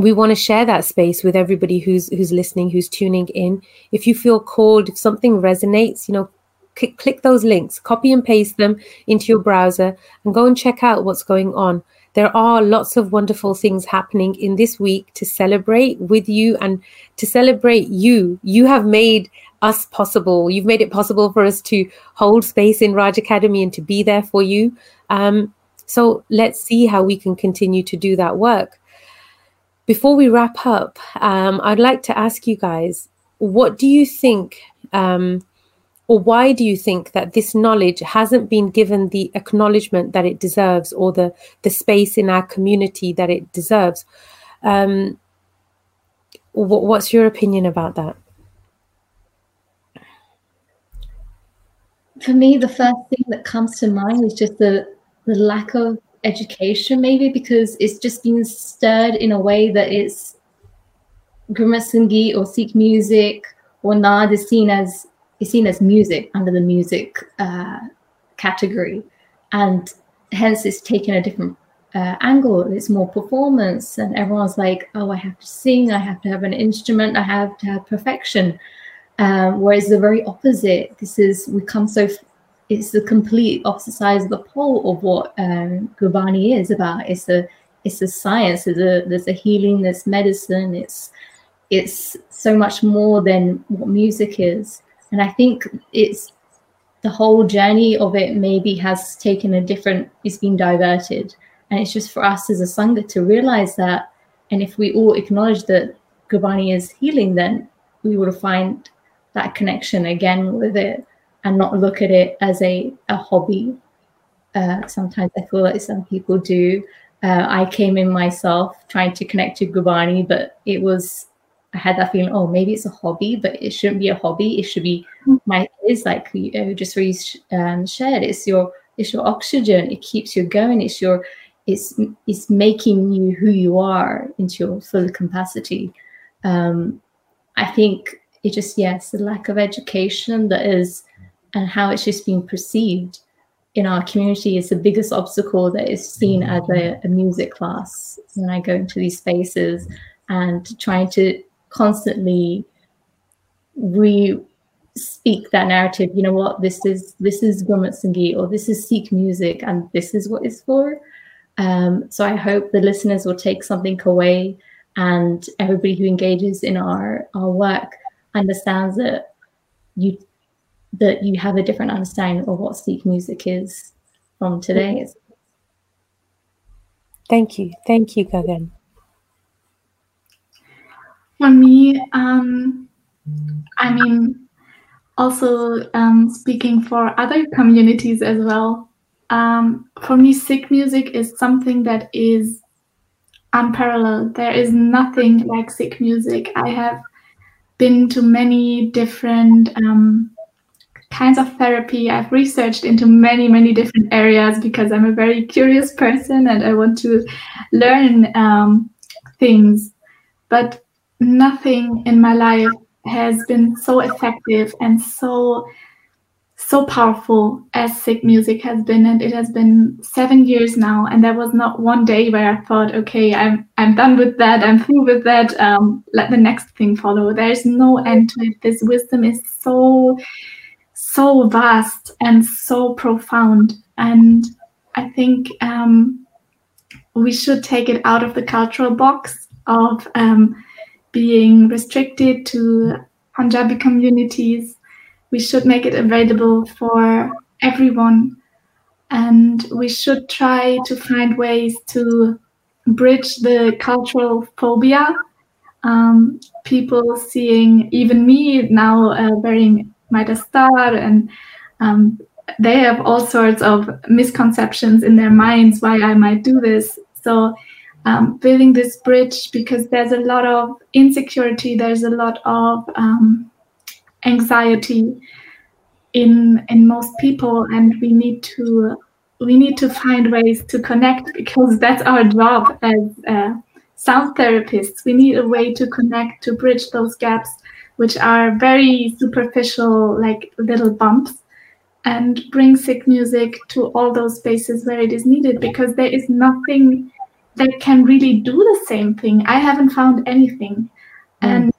we want to share that space with everybody who's who's listening who's tuning in. If you feel called if something resonates you know click, click those links copy and paste them into your browser and go and check out what's going on. There are lots of wonderful things happening in this week to celebrate with you and to celebrate you. You have made us possible. You've made it possible for us to hold space in raj academy and to be there for you. Um, so let's see how we can continue to do that work before we wrap up, um, I'd like to ask you guys what do you think, um, or why do you think that this knowledge hasn't been given the acknowledgement that it deserves, or the, the space in our community that it deserves? Um, what, what's your opinion about that? For me, the first thing that comes to mind is just the, the lack of education maybe because it's just been stirred in a way that it's Gurmat Sangeet or Sikh music or Naad is seen as is seen as music under the music uh, category, and hence it's taken a different uh, angle. It's more performance, and everyone's like, "Oh, I have to sing. I have to have an instrument. I have to have perfection." Um, whereas the very opposite, this is we come so it's the complete opposite sides of the pole of what um, Gurbani is about. It's a it's a science. There's a there's a healing. There's medicine. It's it's so much more than what music is. And I think it's the whole journey of it maybe has taken a different. It's been diverted, and it's just for us as a sangha to realize that. And if we all acknowledge that Gurbani is healing, then we will find that connection again with it and not look at it as a, a hobby. Uh, sometimes I feel like some people do. Uh, I came in myself trying to connect to Gurbani, but it was I had that feeling. Oh, maybe it's a hobby, but it shouldn't be a hobby. It should be my. It's like you know, just you um, shared. It's your it's your oxygen. It keeps you going. It's your it's it's making you who you are into your full capacity. Um, I think it just yes, the lack of education that is and how it's just being perceived in our community is the biggest obstacle that is seen as a, a, music class when I go into these spaces and trying to constantly re speak that narrative you know what this is this is Gurmat Sangeet or this is Sikh music and this is what it's for. Um, so I hope the listeners will take something away and everybody who engages in our our work understands that you that you have a different understanding of what Sikh music is from today. Thank you. Thank you, Gagan. For me, um, I mean, also um, speaking for other communities as well, um, for me, Sikh music is something that is unparalleled. There is nothing like Sikh music. I have been to many different um, kinds of therapy. I've researched into many, many different areas because I'm a very curious person and I want to learn um, things. But nothing in my life has been so effective and so so powerful as Sikh music has been and it has been seven years now and there was not one day where i thought okay i'm i'm done with that i'm through with that um, let the next thing follow there's no end to it this wisdom is so so vast and so profound. And i think um, we should take it out of the cultural box of um, being restricted to punjabi communities. We should make it available for everyone. And we should try to find ways to bridge the cultural phobia. Um, people seeing even me now uh, wearing my dastar and um, they have all sorts of misconceptions in their minds why i might do this. So um, building this bridge because there's a lot of insecurity there's a lot of um, anxiety in in most people and we need to we need to find ways to connect because that's our job as uh, sound therapists. We need a way to connect to bridge those gaps which are very superficial like little bumps and bring Sikh music to all those spaces where it is needed because there is nothing that can really do the same thing i haven't found anything mm. and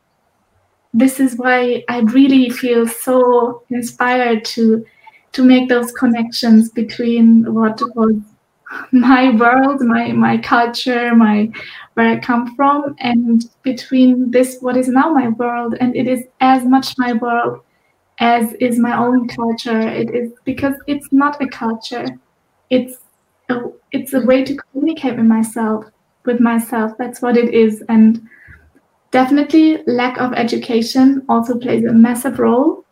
this is why I really feel so inspired to to make those connections between what was my world, my my culture, my where I come from, and between this what is now my world, and it is as much my world as is my own culture. It is because it's not a culture; it's a, it's a way to communicate with myself, with myself. That's what it is, and Definitely, lack of education also plays a massive role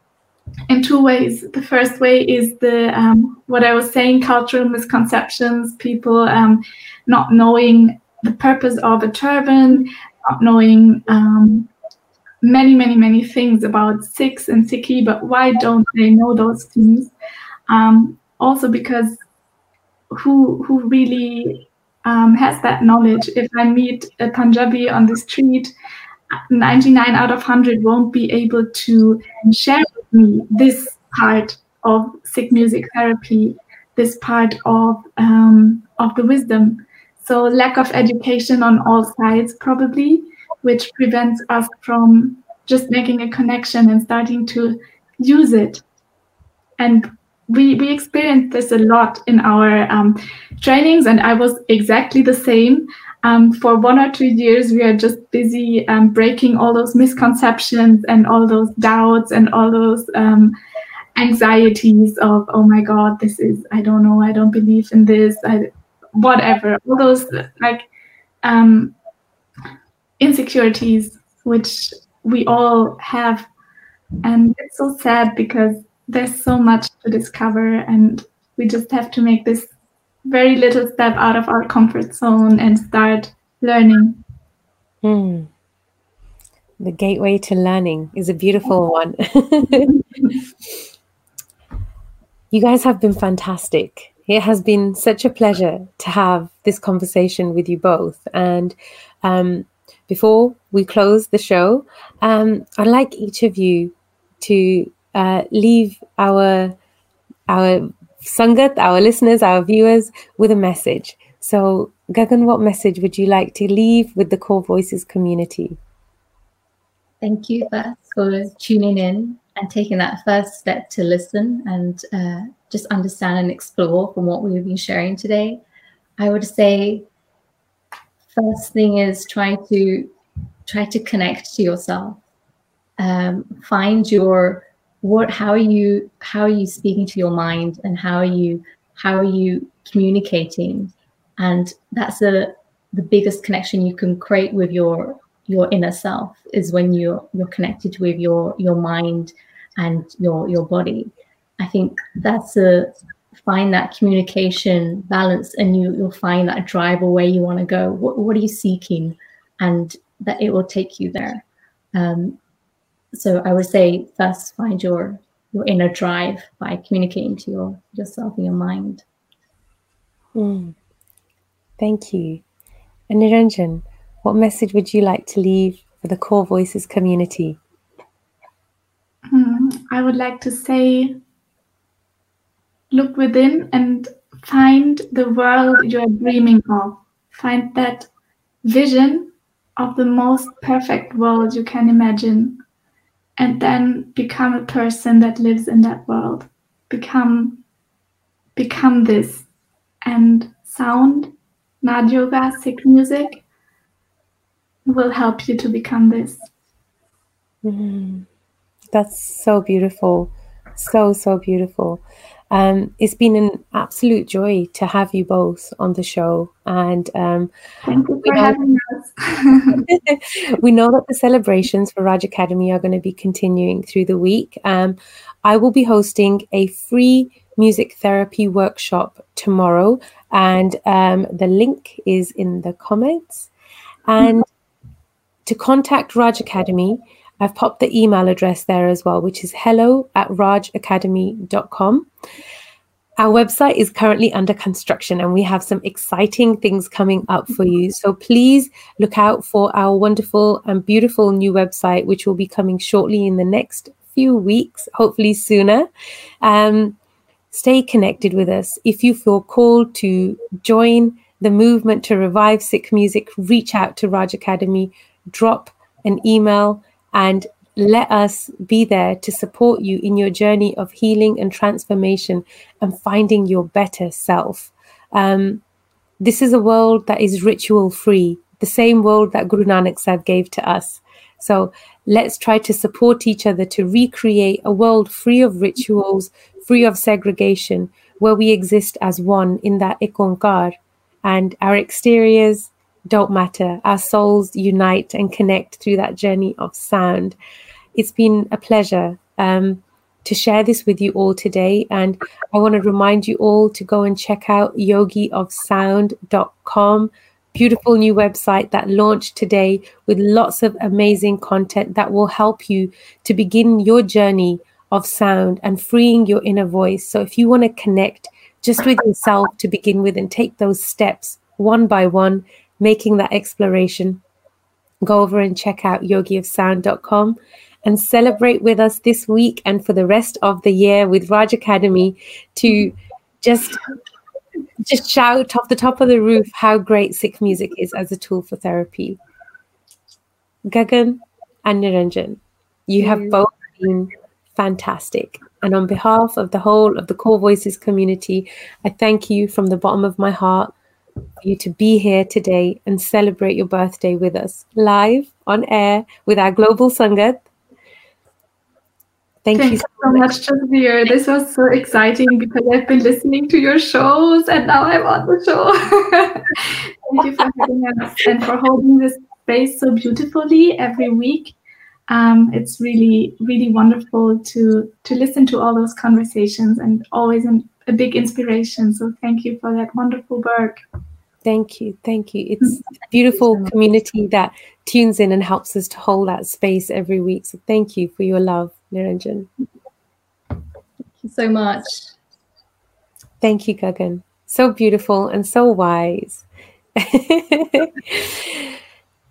in two ways. The first way is the um, what I was saying, cultural misconceptions, people um, not knowing the purpose of a turban, not knowing um, many, many, many things about Sikhs and Sikhi, but why don't they know those things? Um, also because who who really um, has that knowledge? If I meet a Punjabi on the street, 99 out of 100 won't be able to share with me this part of Sikh music therapy, this part of um, of the wisdom. So lack of education on all sides probably, which prevents us from just making a connection and starting to use it. And we we experienced this a lot in our um, trainings, and I was exactly the same. Um, for one or two years, we are just busy um, breaking all those misconceptions and all those doubts and all those um, anxieties of, oh my God, this is, I don't know, I don't believe in this, I, whatever, all those like um, insecurities which we all have. And it's so sad because there's so much to discover, and we just have to make this very little step out of our comfort zone and start learning. Hmm. The gateway to learning is a beautiful one. you guys have been fantastic. It has been such a pleasure to have this conversation with you both. And um, before we close the show, um, I'd like each of you to uh, leave our our Sangat, our listeners, our viewers, with a message. So, Gagan, what message would you like to leave with the Core Voices community? Thank you first for tuning in and taking that first step to listen and uh, just understand and explore from what we've been sharing today. I would say, first thing is try to try to connect to yourself. Um, find your what how are you how are you speaking to your mind and how are you how are you communicating? And that's a the biggest connection you can create with your your inner self is when you're you're connected with your your mind and your your body. I think that's a find that communication balance and you you'll find that drive or where you want to go. What what are you seeking? And that it will take you there. Um, so I would say first find your your inner drive by communicating to your yourself and your mind. Mm. Thank you. And Niranjan, what message would you like to leave for the Core Voices community? I would like to say look within and find the world you are dreaming of. Find that vision of the most perfect world you can imagine. And then become a person that lives in that world. Become become this. And sound Nad yoga, Sikh music will help you to become this. Mm, that's so beautiful. So, so beautiful. Um, it's been an absolute joy to have you both on the show. And um, thank you for having us. we know that the celebrations for Raj Academy are going to be continuing through the week. Um, I will be hosting a free music therapy workshop tomorrow and um, the link is in the comments. And to contact Raj Academy, I've popped the email address there as well, which is hello at rajacademy.com. Our website is currently under construction and we have some exciting things coming up for you. So please look out for our wonderful and beautiful new website, which will be coming shortly in the next few weeks, hopefully sooner. Um, Stay connected with us. If you feel called to join the movement to revive Sikh music, reach out to Raj Academy, drop an email, and let us be there to support you in your journey of healing and transformation and finding your better self. Um, this is a world that is ritual free, the same world that Guru Nanak Sahib gave to us. So let's try to support each other to recreate a world free of rituals, free of segregation, where we exist as one in that ikonkar, and our exteriors don't matter. Our souls unite and connect through that journey of sound. It's been a pleasure um, to share this with you all today. And I want to remind you all to go and check out yogiofsound.com. Beautiful new website that launched today with lots of amazing content that will help you to begin your journey of sound and freeing your inner voice. So if you want to connect just with yourself to begin with and take those steps one by one, making that exploration, go over and check out yogiofsound.com and celebrate with us this week and for the rest of the year with Raj Academy to just just shout off the top of the roof how great Sikh music is as a tool for therapy. Gagan and Niranjan, you have both been fantastic. And on behalf of the whole of the Core Voices community, I thank you from the bottom of my heart for you to be here today and celebrate your birthday with us live on air with our global Sangat. Thank Thanks you so, so much, Jasveer. This was so exciting because I've been listening to your shows and now I'm on the show. Thank you for having us and for holding this space so beautifully every week um, it's really really wonderful to to listen to all those conversations and always an, a big inspiration. So thank you for that wonderful work. Thank you thank you. It's mm-hmm. a beautiful community that tunes in and helps us to hold that space every week. So thank you for your love niranjan. Thank you so much. Thank you gagan. So beautiful and so wise.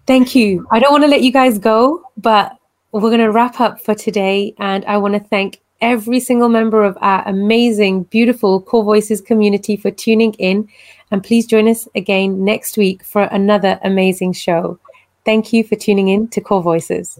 Thank you. I don't want to let you guys go but we're going to wrap up for today. And I want to thank every single member of our amazing, beautiful Core Voices community for tuning in. And please join us again next week for another amazing show. Thank you for tuning in to Core Voices.